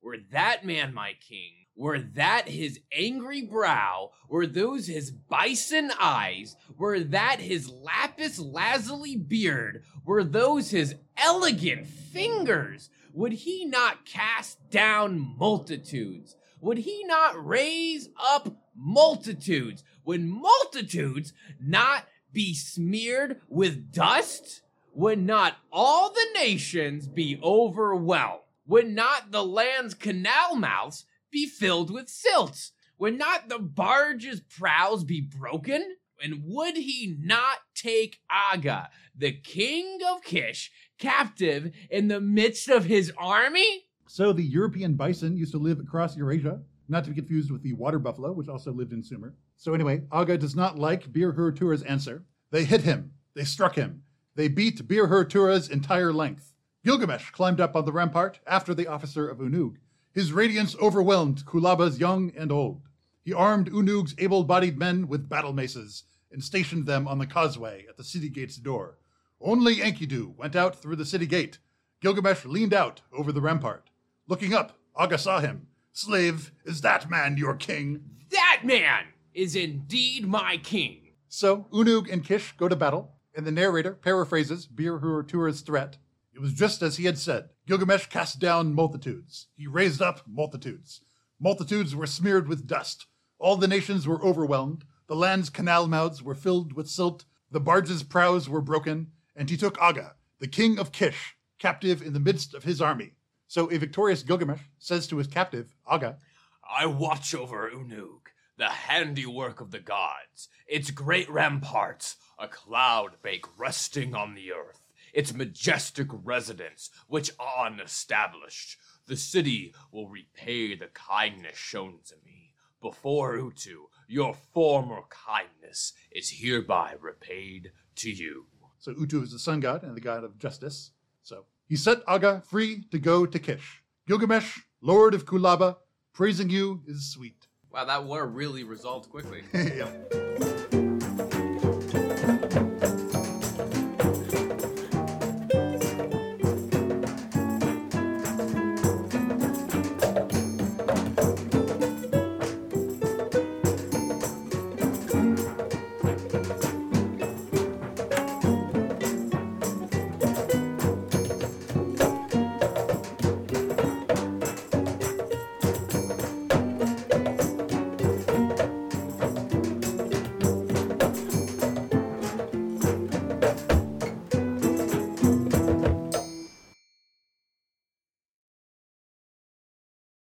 Were that man my king, were that his angry brow? Were those his bison eyes? Were that his lapis lazuli beard? Were those his elegant fingers? Would he not cast down multitudes? Would he not raise up multitudes? Would multitudes not be smeared with dust? Would not all the nations be overwhelmed? Would not the land's canal mouths be filled with silt? Would not the barge's prows be broken? And would he not take Aga, the king of Kish, captive in the midst of his army? So the European bison used to live across Eurasia, not to be confused with the water buffalo, which also lived in Sumer. So anyway, Aga does not like Bir Hur Tura's answer. They hit him. They struck him. They beat Bir Tura's entire length. Gilgamesh climbed up on the rampart after the officer of Unug. His radiance overwhelmed Kulaba's young and old. He armed Unug's able bodied men with battle maces and stationed them on the causeway at the city gate's door. Only Enkidu went out through the city gate. Gilgamesh leaned out over the rampart. Looking up, Aga saw him. Slave, is that man your king? That man is indeed my king. So Unug and Kish go to battle, and the narrator paraphrases Bir Tura's threat. It was just as he had said. Gilgamesh cast down multitudes. He raised up multitudes. Multitudes were smeared with dust. All the nations were overwhelmed. The land's canal mouths were filled with silt. The barges' prows were broken. And he took Aga, the king of Kish, captive in the midst of his army. So a victorious Gilgamesh says to his captive, Aga, I watch over Unug, the handiwork of the gods, its great ramparts, a cloud bake resting on the earth its majestic residence, which An established, the city will repay the kindness shown to me. Before Utu, your former kindness is hereby repaid to you. So Utu is the sun god and the god of justice. So he set Aga free to go to Kish. Gilgamesh, lord of Kulaba, praising you is sweet. Wow, that war really resolved quickly. yeah.